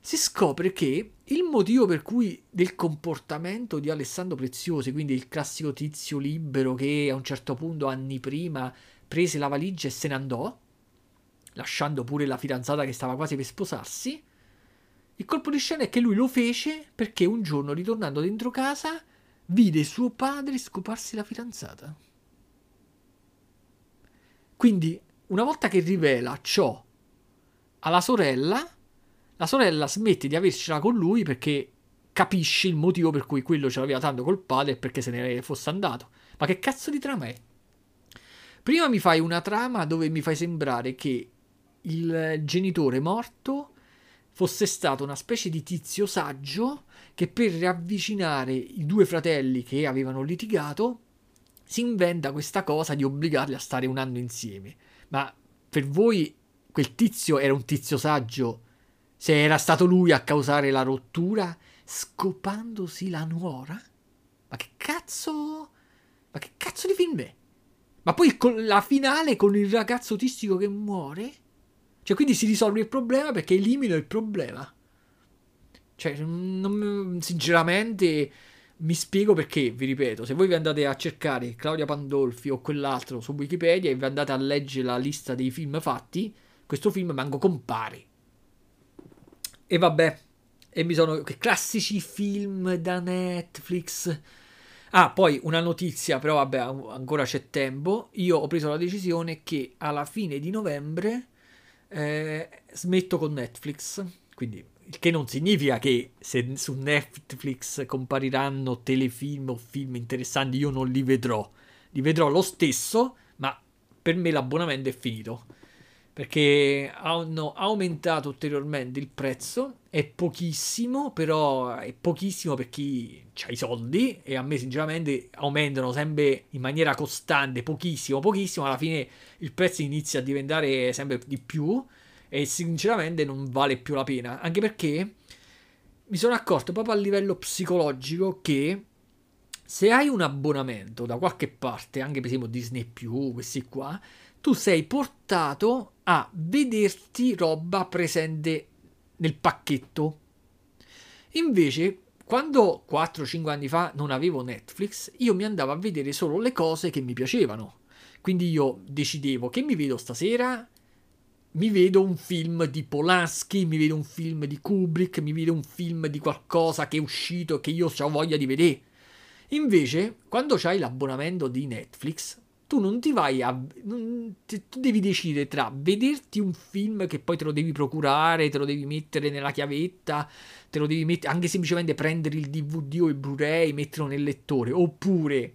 si scopre che il motivo per cui del comportamento di Alessandro Preziosi, quindi il classico tizio libero che a un certo punto anni prima prese la valigia e se ne andò, lasciando pure la fidanzata che stava quasi per sposarsi, il colpo di scena è che lui lo fece perché un giorno ritornando dentro casa vide suo padre scoparsi la fidanzata. Quindi, una volta che rivela ciò alla sorella, la sorella smette di avercela con lui perché capisce il motivo per cui quello ce l'aveva tanto col padre e perché se ne fosse andato. Ma che cazzo di trama è? Prima mi fai una trama dove mi fai sembrare che il genitore morto fosse stato una specie di tizio saggio che per riavvicinare i due fratelli che avevano litigato si inventa questa cosa di obbligarli a stare un anno insieme. Ma per voi quel tizio era un tizio saggio se era stato lui a causare la rottura scopandosi la nuora? Ma che cazzo? Ma che cazzo di film è? Ma poi la finale con il ragazzo autistico che muore? Cioè, quindi si risolve il problema perché elimino il problema. Cioè, non, sinceramente mi spiego perché, vi ripeto, se voi vi andate a cercare Claudia Pandolfi o quell'altro su Wikipedia e vi andate a leggere la lista dei film fatti, questo film manco compare. E vabbè, e mi sono classici film da Netflix. Ah, poi una notizia, però vabbè, ancora c'è tempo. Io ho preso la decisione che alla fine di novembre eh, smetto con Netflix. Quindi, il che non significa che se su Netflix compariranno telefilm o film interessanti io non li vedrò. Li vedrò lo stesso, ma per me l'abbonamento è finito perché hanno aumentato ulteriormente il prezzo, è pochissimo, però è pochissimo per chi ha i soldi e a me sinceramente aumentano sempre in maniera costante, pochissimo, pochissimo, alla fine il prezzo inizia a diventare sempre di più e sinceramente non vale più la pena, anche perché mi sono accorto proprio a livello psicologico che se hai un abbonamento da qualche parte, anche per esempio Disney questi qua, tu sei portato a vederti roba presente nel pacchetto. Invece, quando 4-5 anni fa non avevo Netflix, io mi andavo a vedere solo le cose che mi piacevano. Quindi io decidevo che mi vedo stasera, mi vedo un film di Polanski, mi vedo un film di Kubrick, mi vedo un film di qualcosa che è uscito e che io ho voglia di vedere. Invece, quando hai l'abbonamento di Netflix, tu non ti vai a... Non, tu devi decidere tra vederti un film che poi te lo devi procurare, te lo devi mettere nella chiavetta, te lo devi mettere, anche semplicemente prendere il DVD o il Blu-ray, metterlo nel lettore, oppure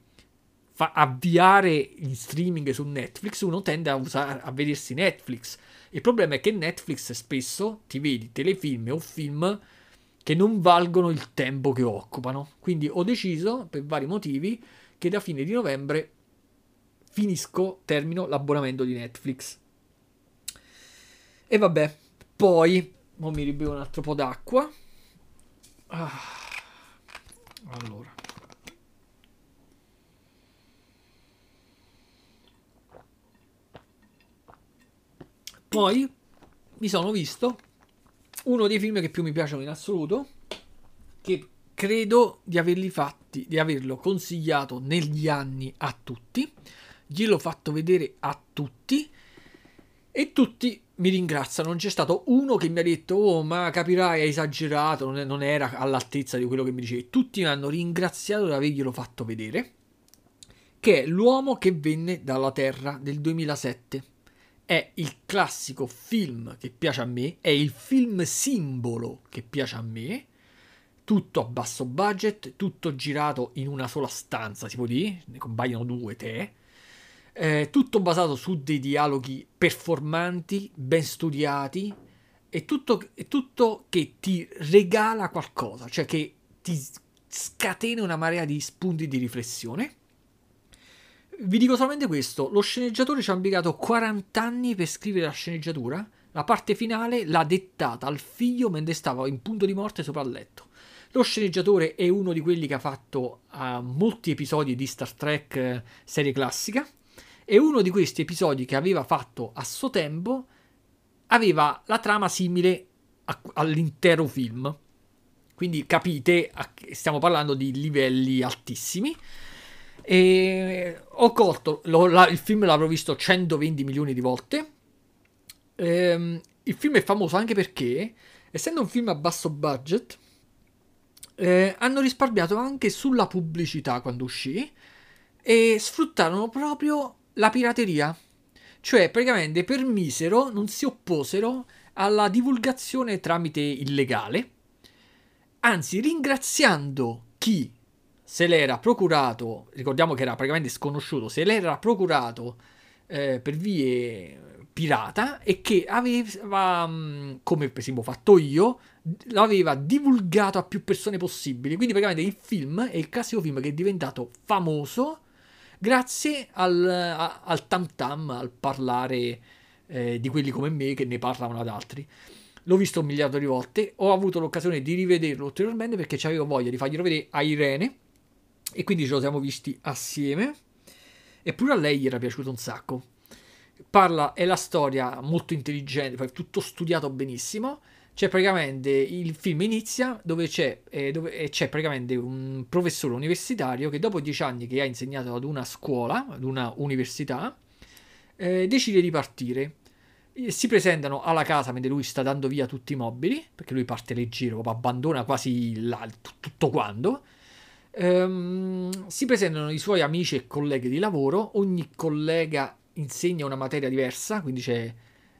fa, avviare in streaming su Netflix, uno tende a, usare, a vedersi Netflix. Il problema è che Netflix spesso ti vedi telefilm o film che non valgono il tempo che occupano. Quindi ho deciso, per vari motivi, che da fine di novembre finisco, termino l'abbonamento di Netflix. E vabbè, poi mo mi ribevo un altro po' d'acqua. Ah, allora. Poi mi sono visto uno dei film che più mi piacciono in assoluto, che credo di averli fatti, di averlo consigliato negli anni a tutti gliel'ho fatto vedere a tutti e tutti mi ringraziano. Non c'è stato uno che mi ha detto: Oh, ma capirai, hai esagerato, non, è, non era all'altezza di quello che mi dicevi. Tutti mi hanno ringraziato di averglielo fatto vedere. Che è L'uomo che venne dalla Terra del 2007. È il classico film che piace a me, è il film simbolo che piace a me. Tutto a basso budget, tutto girato in una sola stanza, si può dire, ne compaiono due, te eh, tutto basato su dei dialoghi performanti, ben studiati e tutto, e tutto che ti regala qualcosa, cioè che ti scatena una marea di spunti di riflessione. vi dico solamente questo: lo sceneggiatore ci ha impiegato 40 anni per scrivere la sceneggiatura. La parte finale l'ha dettata al figlio mentre stava in punto di morte sopra il letto. Lo sceneggiatore è uno di quelli che ha fatto uh, molti episodi di Star Trek uh, serie classica e uno di questi episodi che aveva fatto a suo tempo aveva la trama simile a, all'intero film. Quindi capite, stiamo parlando di livelli altissimi. E ho colto, lo, la, il film l'avrò visto 120 milioni di volte. Ehm, il film è famoso anche perché, essendo un film a basso budget, eh, hanno risparmiato anche sulla pubblicità quando uscì e sfruttarono proprio la pirateria. Cioè, praticamente per misero non si opposero alla divulgazione tramite illegale, anzi ringraziando chi se l'era procurato, ricordiamo che era praticamente sconosciuto, se l'era procurato eh, per vie pirata e che aveva, mm, come per esempio fatto io, l'aveva divulgato a più persone possibili. Quindi praticamente il film è il classico film che è diventato famoso grazie al, a, al tam tam, al parlare eh, di quelli come me che ne parlavano ad altri. L'ho visto un miliardo di volte, ho avuto l'occasione di rivederlo ulteriormente perché avevo voglia di farglielo vedere a Irene e quindi ce lo siamo visti assieme. Eppure a lei gli era piaciuto un sacco parla, è la storia molto intelligente, tutto studiato benissimo. C'è praticamente il film inizia dove c'è, eh, dove c'è praticamente un professore universitario che dopo dieci anni che ha insegnato ad una scuola, ad una università, eh, decide di partire. Si presentano alla casa mentre lui sta dando via tutti i mobili, perché lui parte leggero, abbandona quasi la, tutto quanto. Um, si presentano i suoi amici e colleghi di lavoro, ogni collega insegna una materia diversa, quindi c'è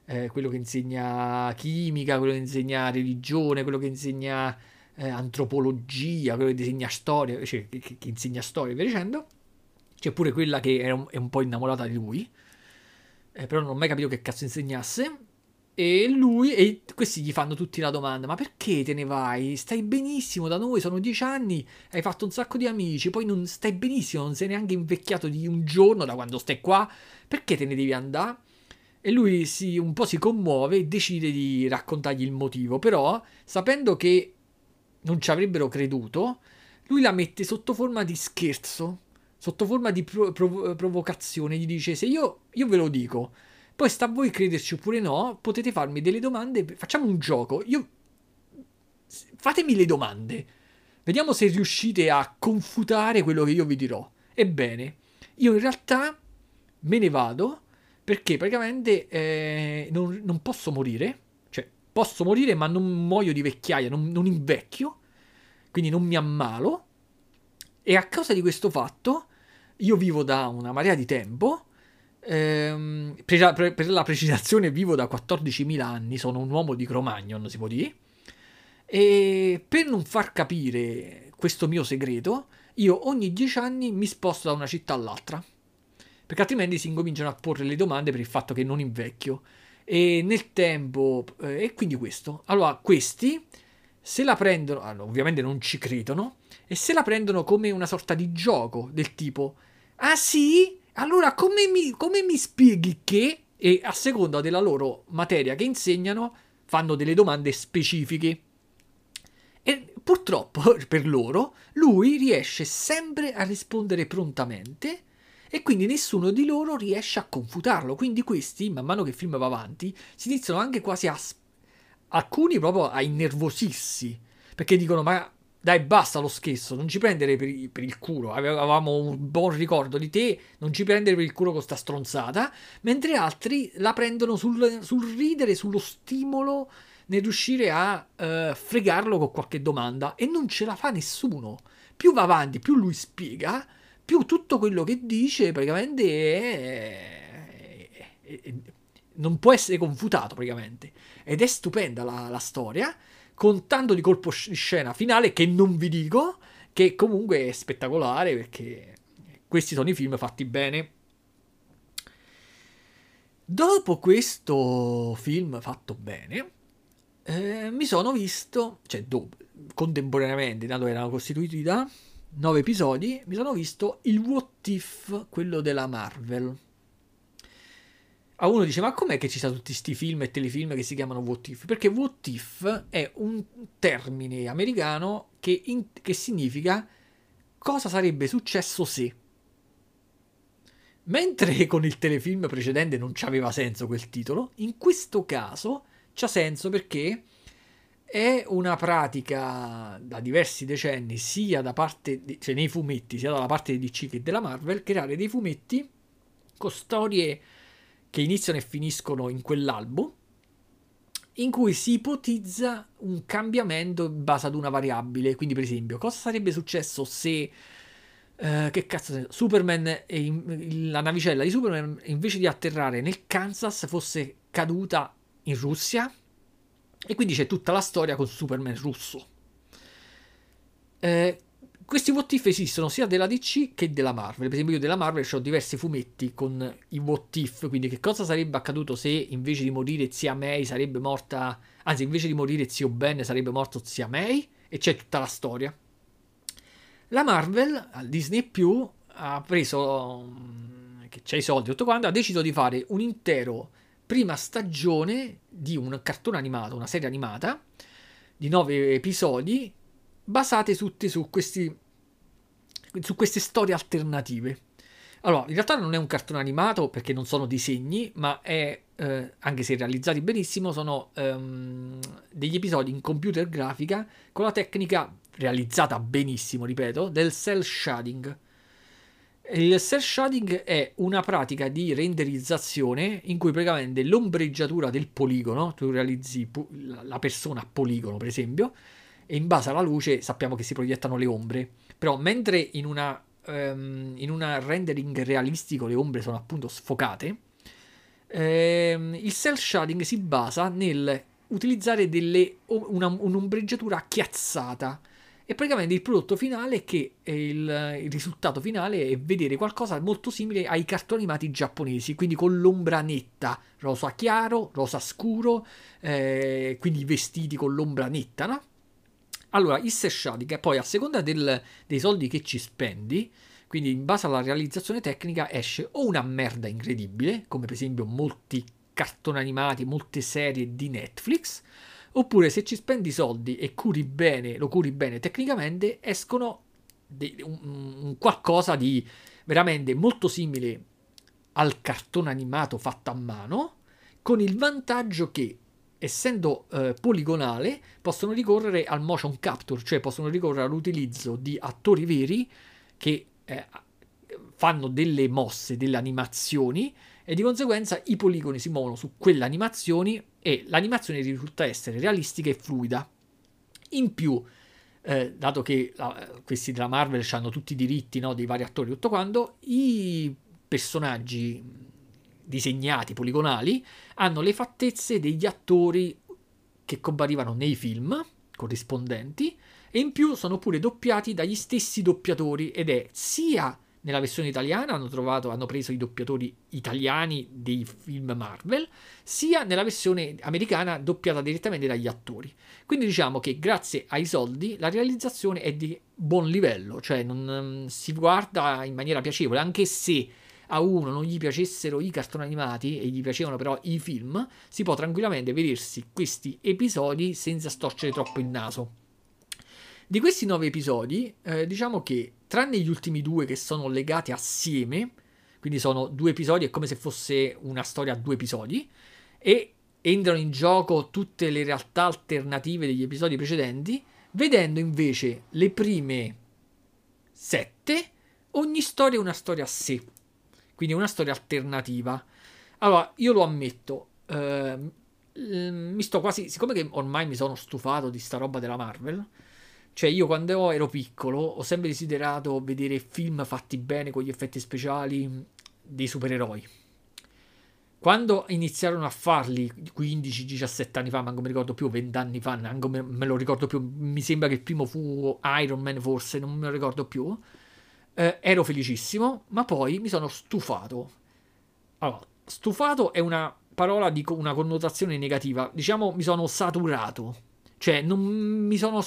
eh, quello che insegna chimica, quello che insegna religione, quello che insegna eh, antropologia, quello che insegna storia, cioè che, che insegna storia e via dicendo. C'è pure quella che è un, è un po' innamorata di lui, eh, però non ho mai capito che cazzo insegnasse. E lui, e questi gli fanno tutti la domanda: Ma perché te ne vai? Stai benissimo da noi, sono dieci anni, hai fatto un sacco di amici, poi non stai benissimo, non sei neanche invecchiato di un giorno da quando stai qua, perché te ne devi andare? E lui si, un po' si commuove e decide di raccontargli il motivo, però sapendo che non ci avrebbero creduto, lui la mette sotto forma di scherzo, sotto forma di pro- pro- provocazione, gli dice se io, io ve lo dico poi sta a voi crederci oppure no, potete farmi delle domande, facciamo un gioco. Io fatemi le domande. Vediamo se riuscite a confutare quello che io vi dirò. Ebbene, io in realtà me ne vado perché praticamente eh, non, non, posso morire. Cioè, posso morire ma non muoio di vecchiaia, non, non invecchio, quindi non mi ammalo. E a causa di questo fatto, io vivo da una marea di tempo Ehm, per, per, la precisazione, vivo da 14.000 anni, sono un uomo di Cro-Magnon, si può dire. E per non far capire questo mio segreto, io ogni 10 anni mi sposto da una città all'altra. Perché altrimenti si incominciano a porre le domande per il fatto che non invecchio. E nel tempo, eh, e quindi questo. Allora, questi se la prendono, allora, ovviamente non ci credono, e se la prendono come una sorta di gioco del tipo, ah sì? Allora, come mi, come mi spieghi che, e a seconda della loro materia che insegnano, fanno delle domande specifiche? E purtroppo per loro, lui riesce sempre a rispondere prontamente e quindi nessuno di loro riesce a confutarlo. Quindi questi, man mano che il film va avanti, si iniziano anche quasi a... alcuni proprio a innervosirsi, perché dicono ma dai, basta lo scherzo, non ci prendere per, per, il culo. Avevamo un buon ricordo di te, non ci prendere per il culo con sta stronzata. Mentre altri la prendono sul, sul ridere, sullo stimolo nel riuscire a uh, fregarlo con qualche domanda. E non ce la fa nessuno. Più va avanti, più lui spiega, più tutto quello che dice praticamente è, è, è, non può essere confutato praticamente. Ed è stupenda la, la storia con tanto di colpo di scena finale che non vi dico, che comunque è spettacolare perché questi sono i film fatti bene. Dopo questo film fatto bene, eh, mi sono visto, cioè dopo, contemporaneamente, dato che erano costituiti da nove episodi, mi sono visto il What If, quello della Marvel. A uno dice, ma com'è che ci sono tutti questi film e telefilm che si chiamano What If? Perché What If è un termine americano che, in, che significa cosa sarebbe successo se. Mentre con il telefilm precedente non c'aveva senso quel titolo, in questo caso c'ha senso perché è una pratica da diversi decenni, sia da parte, di, cioè nei fumetti, sia dalla parte di DC che della Marvel, creare dei fumetti con storie che iniziano e finiscono in quell'albo, in cui si ipotizza un cambiamento in base ad una variabile. Quindi, per esempio, cosa sarebbe successo se Uh, che cazzo Superman in, la navicella di Superman invece di atterrare nel Kansas fosse caduta in Russia e quindi c'è tutta la storia con Superman russo. Uh, questi if esistono sia della DC che della Marvel. Per esempio io della Marvel ho diversi fumetti con i what if quindi che cosa sarebbe accaduto se invece di morire zia May sarebbe morta anzi invece di morire zio Ben sarebbe morto zia May? E c'è tutta la storia. La Marvel, al Disney ha preso, mm, che c'è i soldi tutto quanto, ha deciso di fare un intero prima stagione di un cartone animato, una serie animata, di nove episodi, basate tutte su, questi, su queste storie alternative. Allora, in realtà non è un cartone animato perché non sono disegni, ma è, eh, anche se realizzati benissimo, sono ehm, degli episodi in computer grafica con la tecnica realizzata benissimo, ripeto, del cell shading. Il cell shading è una pratica di renderizzazione in cui praticamente l'ombreggiatura del poligono, tu realizzi la persona a poligono per esempio, e in base alla luce sappiamo che si proiettano le ombre, però mentre in una, um, in una rendering realistico le ombre sono appunto sfocate, um, il cell shading si basa nel utilizzare delle, una, un'ombreggiatura chiazzata e praticamente il prodotto finale è che il, il, risultato finale è vedere qualcosa molto simile ai cartoni animati giapponesi, quindi con l'ombra netta, rosa chiaro, rosa scuro, eh, quindi vestiti con l'ombra netta, no? Allora, il sesciati, che poi a seconda del, dei soldi che ci spendi, quindi in base alla realizzazione tecnica esce o una merda incredibile, come per esempio molti cartoni animati, molte serie di Netflix, Oppure se ci spendi soldi e curi bene, lo curi bene tecnicamente, escono de- un, un qualcosa di veramente molto simile al cartone animato fatto a mano, con il vantaggio che essendo eh, poligonale, possono ricorrere al motion capture, cioè possono ricorrere all'utilizzo di attori veri che eh, fanno delle mosse, delle animazioni e di conseguenza i poligoni si muovono su quelle animazioni e l'animazione risulta essere realistica e fluida. In più, eh, dato che la, questi della Marvel hanno tutti i diritti no, dei vari attori, tutto quanto, i personaggi disegnati, poligonali, hanno le fattezze degli attori che comparivano nei film corrispondenti e in più sono pure doppiati dagli stessi doppiatori ed è sia nella versione italiana hanno, trovato, hanno preso i doppiatori italiani dei film Marvel, sia nella versione americana doppiata direttamente dagli attori. Quindi diciamo che grazie ai soldi la realizzazione è di buon livello, cioè non, um, si guarda in maniera piacevole, anche se a uno non gli piacessero i cartoni animati e gli piacevano però i film, si può tranquillamente vedersi questi episodi senza storcere troppo il naso. Di questi nove episodi, eh, diciamo che tranne gli ultimi due che sono legati assieme, quindi sono due episodi, è come se fosse una storia a due episodi, e entrano in gioco tutte le realtà alternative degli episodi precedenti, vedendo invece le prime sette, ogni storia è una storia a sé, quindi una storia alternativa. Allora, io lo ammetto, eh, mi sto quasi, siccome che ormai mi sono stufato di sta roba della Marvel, cioè, io quando ero piccolo ho sempre desiderato vedere film fatti bene con gli effetti speciali dei supereroi. Quando iniziarono a farli 15-17 anni fa, ma non mi ricordo più, 20 anni fa, neanche me, lo ricordo più, mi sembra che il primo fu Iron Man forse, non me lo ricordo più, eh, ero felicissimo, ma poi mi sono stufato. Allora, stufato è una parola di una connotazione negativa, diciamo mi sono saturato, cioè non mi sono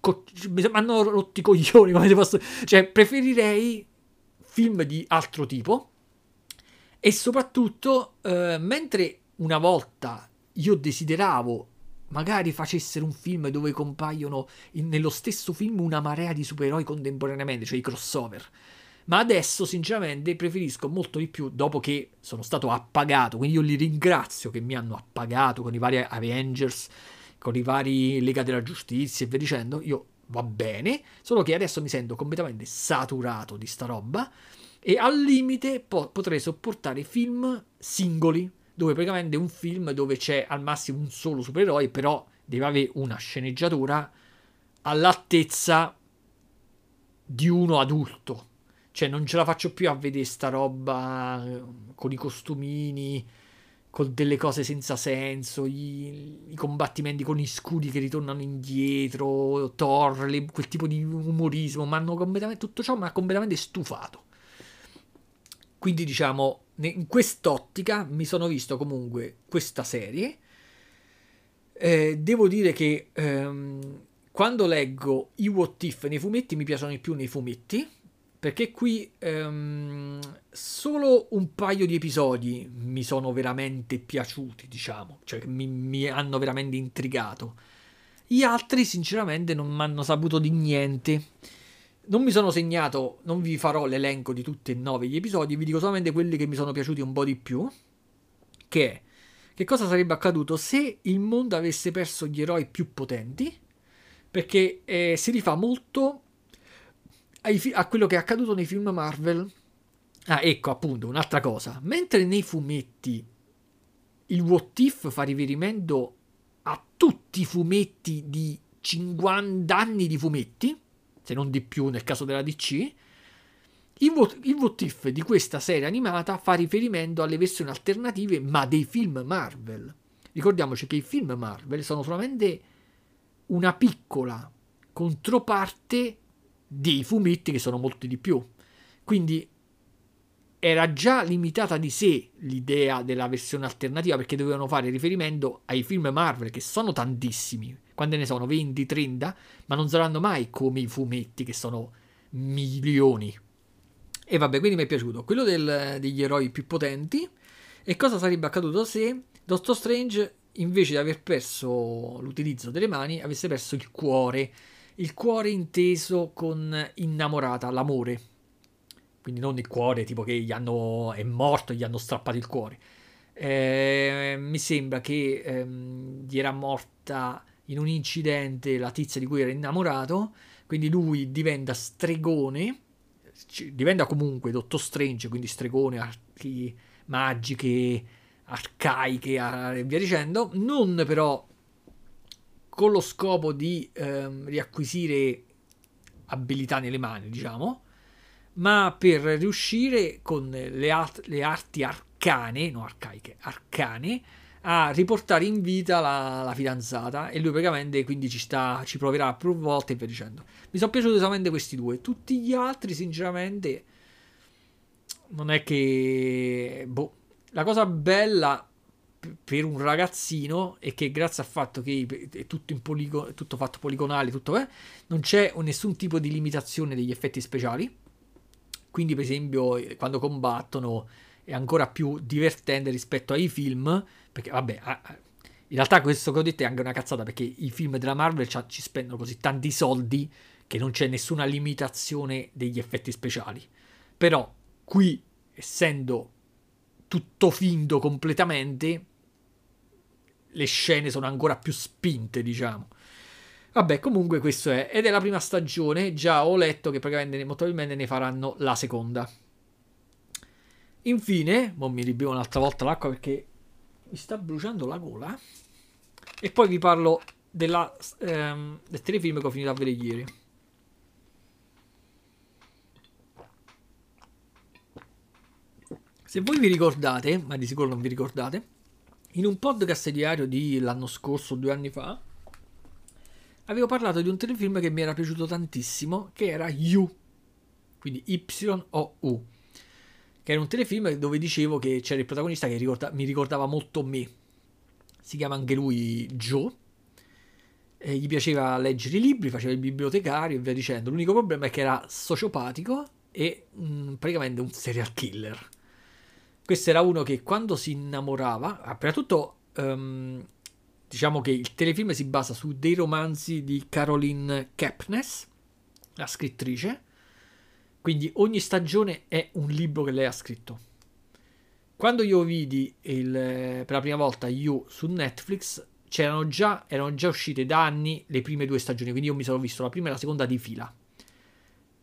co- mi hanno rotti i coglioni, come posso... Cioè, preferirei film di altro tipo. E soprattutto, eh, mentre una volta io desideravo magari facessero un film dove compaiono in, nello stesso film una marea di supereroi contemporaneamente, cioè i crossover. Ma adesso, sinceramente, preferisco molto di più dopo che sono stato appagato. Quindi io li ringrazio che mi hanno appagato con i vari Avengers, con i vari Lega della Giustizia e via dicendo. Io va bene, solo che adesso mi sento completamente saturato di sta roba. E al limite po- potrei sopportare film singoli, dove praticamente un film dove c'è al massimo un solo supereroe, però deve avere una sceneggiatura all'altezza di uno adulto. Cioè, non ce la faccio più a vedere sta roba eh, con i costumini, con delle cose senza senso, i, i combattimenti con gli scudi che ritornano indietro, Thor, le, quel tipo di umorismo. Ma hanno completamente, tutto ciò mi ha completamente stufato. Quindi, diciamo, in quest'ottica mi sono visto comunque questa serie. Eh, devo dire che ehm, quando leggo i what if nei fumetti mi piacciono di più nei fumetti perché qui ehm, solo un paio di episodi mi sono veramente piaciuti, diciamo, cioè mi, mi hanno veramente intrigato. Gli altri, sinceramente, non mi hanno saputo di niente. Non mi sono segnato, non vi farò l'elenco di tutti e nove gli episodi, vi dico solamente quelli che mi sono piaciuti un po' di più. Che che cosa sarebbe accaduto se il mondo avesse perso gli eroi più potenti? Perché eh, si rifà molto fi- a quello che è accaduto nei film Marvel. Ah, ecco appunto un'altra cosa. Mentre nei fumetti il What If fa riferimento a tutti i fumetti di 50 anni di fumetti, se non di più nel caso della DC, il what, il what If di questa serie animata fa riferimento alle versioni alternative ma dei film Marvel. Ricordiamoci che i film Marvel sono solamente una piccola controparte dei fumetti che sono molti di più. Quindi era già limitata di sé l'idea della versione alternativa perché dovevano fare riferimento ai film Marvel che sono tantissimi, quante ne sono 20, 30, ma non saranno mai come i fumetti che sono milioni. E vabbè, quindi mi è piaciuto quello del, degli eroi più potenti. E cosa sarebbe accaduto se Doctor Strange, invece di aver perso l'utilizzo delle mani, avesse perso il cuore il cuore inteso con innamorata, l'amore. Quindi non il cuore, tipo che gli hanno, è morto, gli hanno strappato il cuore. Eh, mi sembra che ehm, gli era morta in un incidente la tizia di cui era innamorato, quindi lui diventa stregone, diventa comunque Dottor Strange, quindi stregone, arti magiche, arcaiche e via dicendo, non però con lo scopo di ehm, riacquisire abilità nelle mani, diciamo, ma per riuscire con le, art- le arti arcane, no arcaiche, arcane, a riportare in vita la, la, fidanzata. E lui praticamente quindi ci sta ci proverà più volte e via dicendo. Mi sono piaciuti solamente questi due. Tutti gli altri sinceramente non è che boh. La cosa bella per un ragazzino e che grazie al fatto che è tutto, in poligo- tutto fatto poligonale, tutto, eh, non c'è nessun tipo di limitazione degli effetti speciali. Quindi, per esempio, quando combattono è ancora più divertente rispetto ai film. Perché, vabbè, in realtà questo che ho detto è anche una cazzata perché i film della Marvel ci spendono così tanti soldi che non c'è nessuna limitazione degli effetti speciali. Però qui, essendo tutto finto completamente, le scene sono ancora più spinte, diciamo. Vabbè, comunque questo è. Ed è la prima stagione. Già ho letto che praticamente molto probabilmente ne faranno la seconda. Infine, mo mi ribevo un'altra volta l'acqua perché mi sta bruciando la gola. E poi vi parlo della, ehm, del telefilm che ho finito a vedere ieri. Se voi vi ricordate, ma di sicuro non vi ricordate, in un podcast diario di l'anno scorso, due anni fa, avevo parlato di un telefilm che mi era piaciuto tantissimo, che era You, quindi Y-O-U, che era un telefilm dove dicevo che c'era il protagonista che ricorda- mi ricordava molto me. Si chiama anche lui Joe. eh, gli piaceva leggere i libri, faceva il bibliotecario e via dicendo. L'unico problema è che era sociopatico e mh, mm, praticamente un serial killer. Questo era uno che quando si innamorava, prima di tutto, um, diciamo che il telefilm si basa su dei romanzi di Caroline Kepnes, la scrittrice, quindi ogni stagione è un libro che lei ha scritto. Quando io vidi il, per la prima volta You su Netflix, c'erano già, erano già uscite da anni le prime due stagioni, quindi io mi sono visto la prima e la seconda di fila.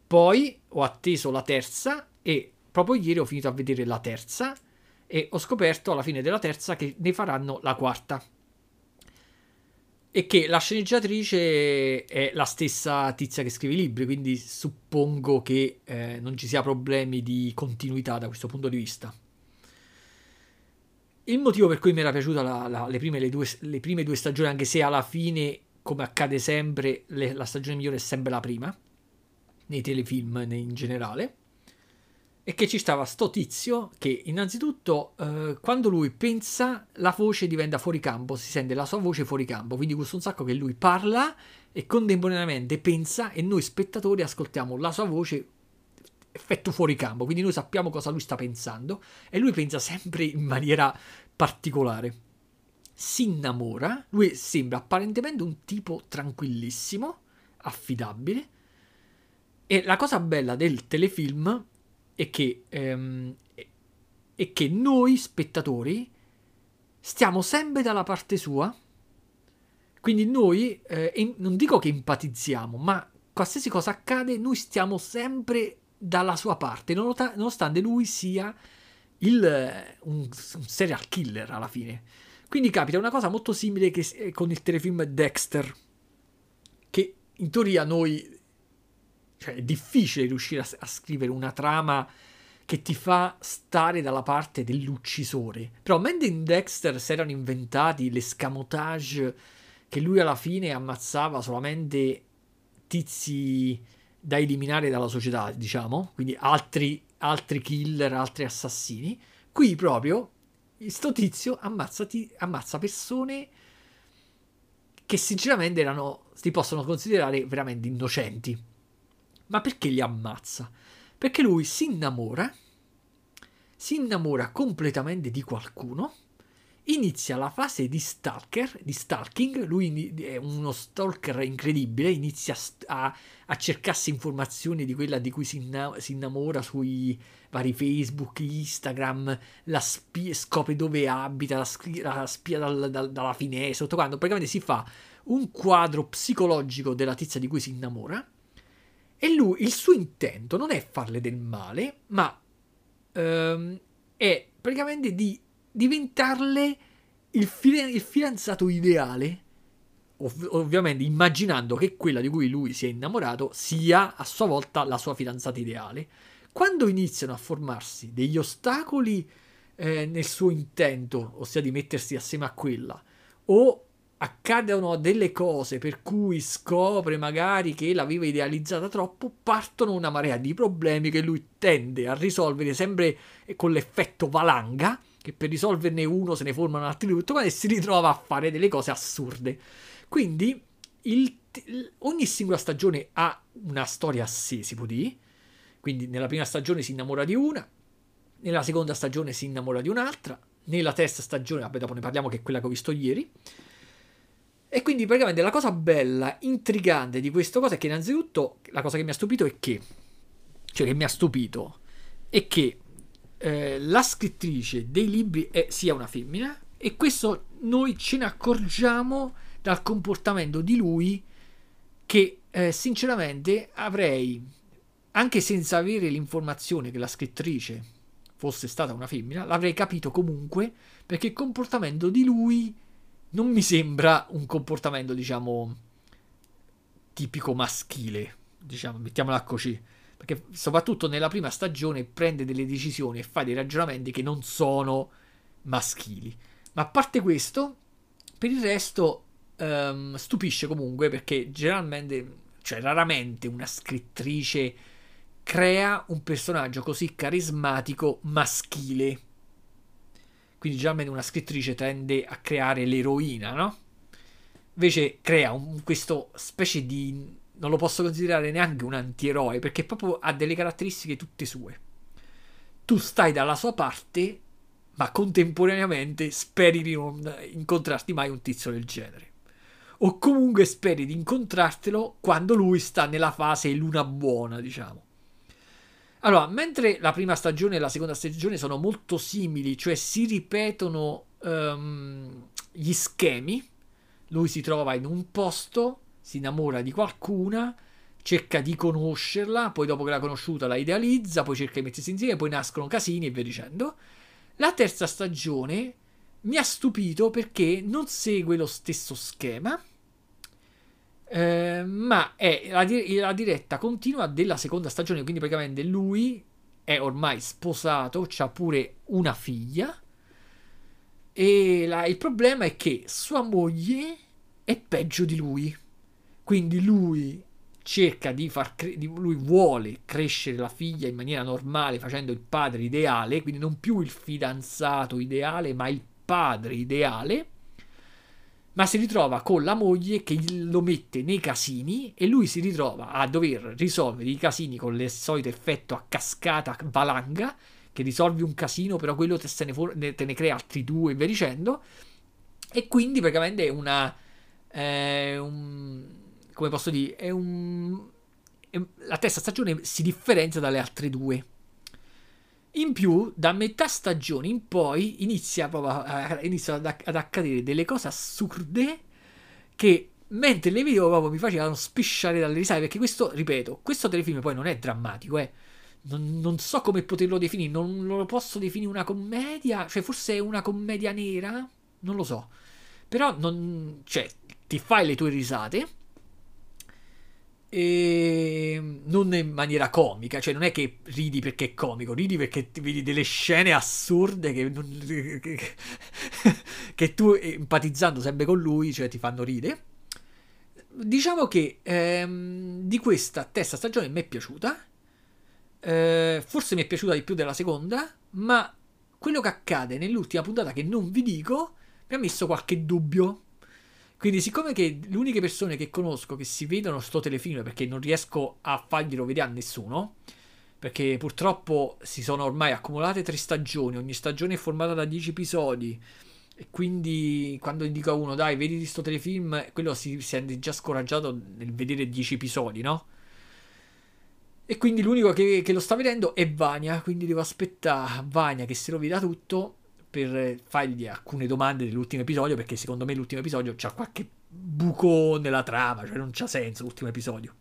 Poi ho atteso la terza e proprio ieri ho finito a vedere la terza e ho scoperto alla fine della terza che ne faranno la quarta. E che la sceneggiatrice è la stessa tizia che scrive i libri, quindi suppongo che eh, non ci sia problemi di continuità da questo punto di vista. Il motivo per cui mi era piaciuta la, la, le, prime, le, due, le, prime, due, stagioni, anche se alla fine, come accade sempre, le, la stagione migliore è sempre la prima, nei telefilm in generale, è che ci stava sto tizio che innanzitutto eh, quando lui pensa la voce diventa fuori campo, si sente la sua voce fuori campo, quindi questo un sacco che lui parla e contemporaneamente pensa e noi spettatori ascoltiamo la sua voce effetto fuori campo, quindi noi sappiamo cosa lui sta pensando e lui pensa sempre in maniera particolare. Si innamora, lui sembra apparentemente un tipo tranquillissimo, affidabile. E la cosa bella del telefilm è che, ehm, è che noi spettatori stiamo sempre dalla parte sua. Quindi noi, eh, non dico che empatizziamo, ma qualsiasi cosa accade, noi stiamo sempre dalla sua parte, nonostante lui sia il, un, un, serial killer alla fine. Quindi capita una cosa molto simile che, eh, con il telefilm Dexter, che in teoria noi... Cioè, è difficile riuscire a, a scrivere una trama che ti fa stare dalla parte dell'uccisore. Però mentre in Dexter si erano inventati l'escamotage che lui alla fine ammazzava solamente tizi da eliminare dalla società, diciamo, quindi altri, altri killer, altri assassini. Qui proprio sto tizio ammazzati, ammazza persone che sinceramente erano, si possono considerare veramente innocenti. Ma perché li ammazza? Perché lui si innamora, si innamora completamente di qualcuno inizia la fase di stalker, di stalking, lui è uno stalker incredibile, inizia a, a cercarsi informazioni di quella di cui si, inna- si innamora sui vari Facebook, Instagram, la spia, scopre dove abita, la, sc- la spia dal, dal, dalla finestra, tutto quanto, praticamente si fa un quadro psicologico della tizia di cui si innamora e lui, il suo intento non è farle del male, ma ehm, è praticamente di diventarle il, fide- il fidanzato ideale. Ov- ovviamente immaginando che quella di cui lui si è innamorato sia a sua volta la sua fidanzata ideale. Quando iniziano a formarsi degli ostacoli eh, nel suo intento, ossia di mettersi assieme a quella, o accadono delle cose per cui scopre magari che l'aveva idealizzata troppo, partono una marea di problemi che lui tende a risolvere sempre con l'effetto valanga che per risolverne uno se ne formano altri tutto e si ritrova a fare delle cose assurde. Quindi il, ogni singola stagione ha una storia a sé, si può dire. Quindi nella prima stagione si innamora di una, nella seconda stagione si innamora di un'altra, nella terza stagione, vabbè dopo ne parliamo che è quella che ho visto ieri. E quindi praticamente la cosa bella, intrigante di questa cosa è che innanzitutto la cosa che mi ha stupito è che, cioè che mi ha stupito, è che eh, la scrittrice dei libri è sia una femmina e questo noi ce ne accorgiamo dal comportamento di lui che eh, sinceramente avrei anche senza avere l'informazione che la scrittrice fosse stata una femmina l'avrei capito comunque perché il comportamento di lui non mi sembra un comportamento diciamo tipico maschile diciamo mettiamola così perché soprattutto nella prima stagione prende delle decisioni e fa dei ragionamenti che non sono maschili. Ma a parte questo, per il resto um, stupisce comunque perché generalmente, cioè raramente una scrittrice crea un personaggio così carismatico maschile. Quindi generalmente una scrittrice tende a creare l'eroina, no? invece crea un, questo specie di non lo posso considerare neanche un antieroe perché proprio ha delle caratteristiche tutte sue. Tu stai dalla sua parte, ma contemporaneamente speri di non incontrarti mai un tizio del genere. O comunque speri di incontrartelo quando lui sta nella fase luna buona, diciamo. Allora, mentre la prima stagione e la seconda stagione sono molto simili, cioè si ripetono um, gli schemi, lui si trova in un posto, si innamora di qualcuna, cerca di conoscerla, poi dopo che l'ha conosciuta la idealizza, poi cerca di mettersi insieme, poi nascono casini e via dicendo. La terza stagione mi ha stupito perché non segue lo stesso schema, eh, ma è la, la, diretta continua della seconda stagione, quindi praticamente lui è ormai sposato, ha pure una figlia. E la, il problema è che sua moglie è peggio di lui. Quindi lui cerca di far cre- lui vuole crescere la figlia in maniera normale facendo il padre ideale, quindi non più il fidanzato ideale, ma il padre ideale. Ma si ritrova con la moglie che lo mette nei casini e lui si ritrova a dover risolvere i casini con il solito effetto a cascata valanga, che risolvi un casino, però quello te, ne, for- te ne crea altri due e via dicendo. E quindi praticamente è una. È un, come posso dire, è un... È, la terza stagione si differenzia dalle altre due. In più, da metà stagione in poi inizia proprio a, iniziano ad, ad accadere delle cose assurde che mentre le vedevo proprio mi facevano spisciare dalle risate perché questo, ripeto, questo telefilm poi non è drammatico, eh. Non, non, so come poterlo definire, non lo posso definire una commedia, cioè forse è una commedia nera, non lo so. Però non, cioè, ti fai le tue risate, e non in maniera comica, cioè non è che ridi perché è comico, ridi perché vedi delle scene assurde che, non, che, che, tu empatizzando sempre con lui, cioè ti fanno ridere. Diciamo che ehm, di questa terza stagione mi è piaciuta, eh, forse mi è piaciuta di più della seconda, ma quello che accade nell'ultima puntata che non vi dico mi ha messo qualche dubbio quindi, siccome che le uniche persone che conosco che si vedono sto telefilm perché non riesco a farglielo vedere a nessuno, perché purtroppo si sono ormai accumulate tre stagioni, ogni stagione è formata da dieci episodi. E quindi quando dico a uno, dai, vedi sto telefilm, quello si, è già scoraggiato nel vedere dieci episodi, no? E quindi l'unico che, che, lo sta vedendo è Vania, quindi devo aspettare Vania che se lo veda tutto per fargli alcune domande dell'ultimo episodio, perché secondo me l'ultimo episodio c'ha qualche buco nella trama, cioè non c'ha senso l'ultimo episodio.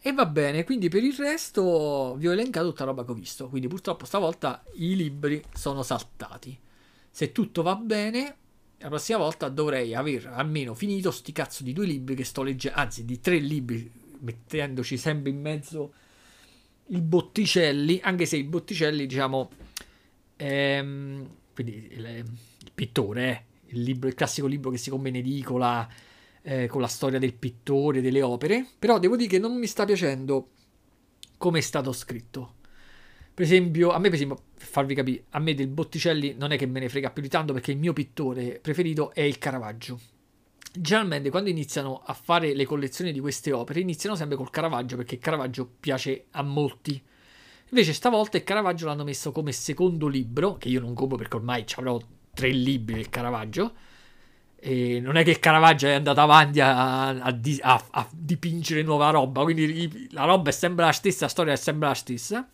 E va bene, quindi per il resto vi ho elencato tutta la roba che ho visto, quindi purtroppo stavolta i libri sono saltati. Se tutto va bene, la prossima volta dovrei aver almeno finito sti cazzo di due libri che sto leggendo, anzi di tre libri, mettendoci sempre in mezzo il Botticelli, anche se il Botticelli, diciamo, Ehm, quindi il, il pittore, eh, il, libro, il, classico libro che si compra in edicola eh, con la storia del pittore, delle opere, però devo dire che non mi sta piacendo come è stato scritto. Per esempio, a me, per esempio, per farvi capire, a me del Botticelli non è che me ne frega più di tanto perché il mio pittore preferito è il Caravaggio. Generalmente quando iniziano a fare le collezioni di queste opere iniziano sempre col Caravaggio perché Caravaggio piace a molti Invece stavolta il Caravaggio l'hanno messo come secondo libro, che io non compro perché ormai avrò tre libri del Caravaggio. E non è che il Caravaggio è andato avanti a, a, a, a, dipingere nuova roba, quindi la roba è sempre la stessa, la storia è sempre la stessa.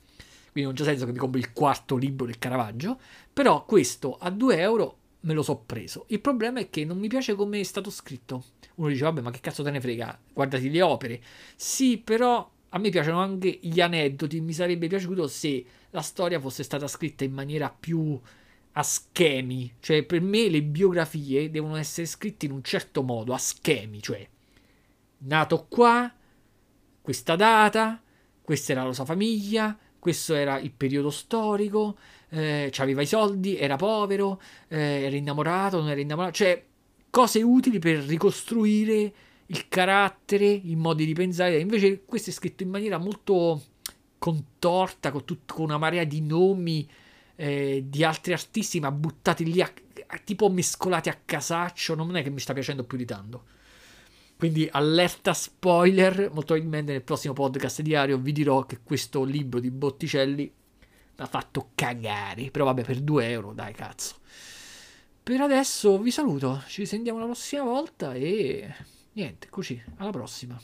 Quindi non c'è senso che mi compri il quarto libro del Caravaggio. Però questo a 2 euro me lo so preso. Il problema è che non mi piace come è stato scritto. Uno dice, vabbè, ma che cazzo te ne frega? Guardati le opere. Sì, però a me piacciono anche gli aneddoti. Mi sarebbe piaciuto se la storia fosse stata scritta in maniera più a schemi. Cioè, per me le biografie devono essere scritte in un certo modo, a schemi. Cioè, nato qua, questa data, questa era la sua famiglia, questo era il periodo storico, eh, aveva i soldi, era povero, eh, era innamorato, non era innamorato. Cioè, cose utili per ricostruire il carattere, i modi di pensare. Invece questo è scritto in maniera molto contorta, con, tut- con una marea di nomi eh, di altri artisti, ma buttati lì a, tipo mescolati a casaccio, non è che mi sta piacendo più di tanto. Quindi allerta spoiler, molto probabilmente nel prossimo podcast diario vi dirò che questo libro di Botticelli mi ha fatto cagare, però vabbè per 2 euro, dai cazzo. Per adesso vi saluto, ci sentiamo la prossima volta e niente, così, alla prossima.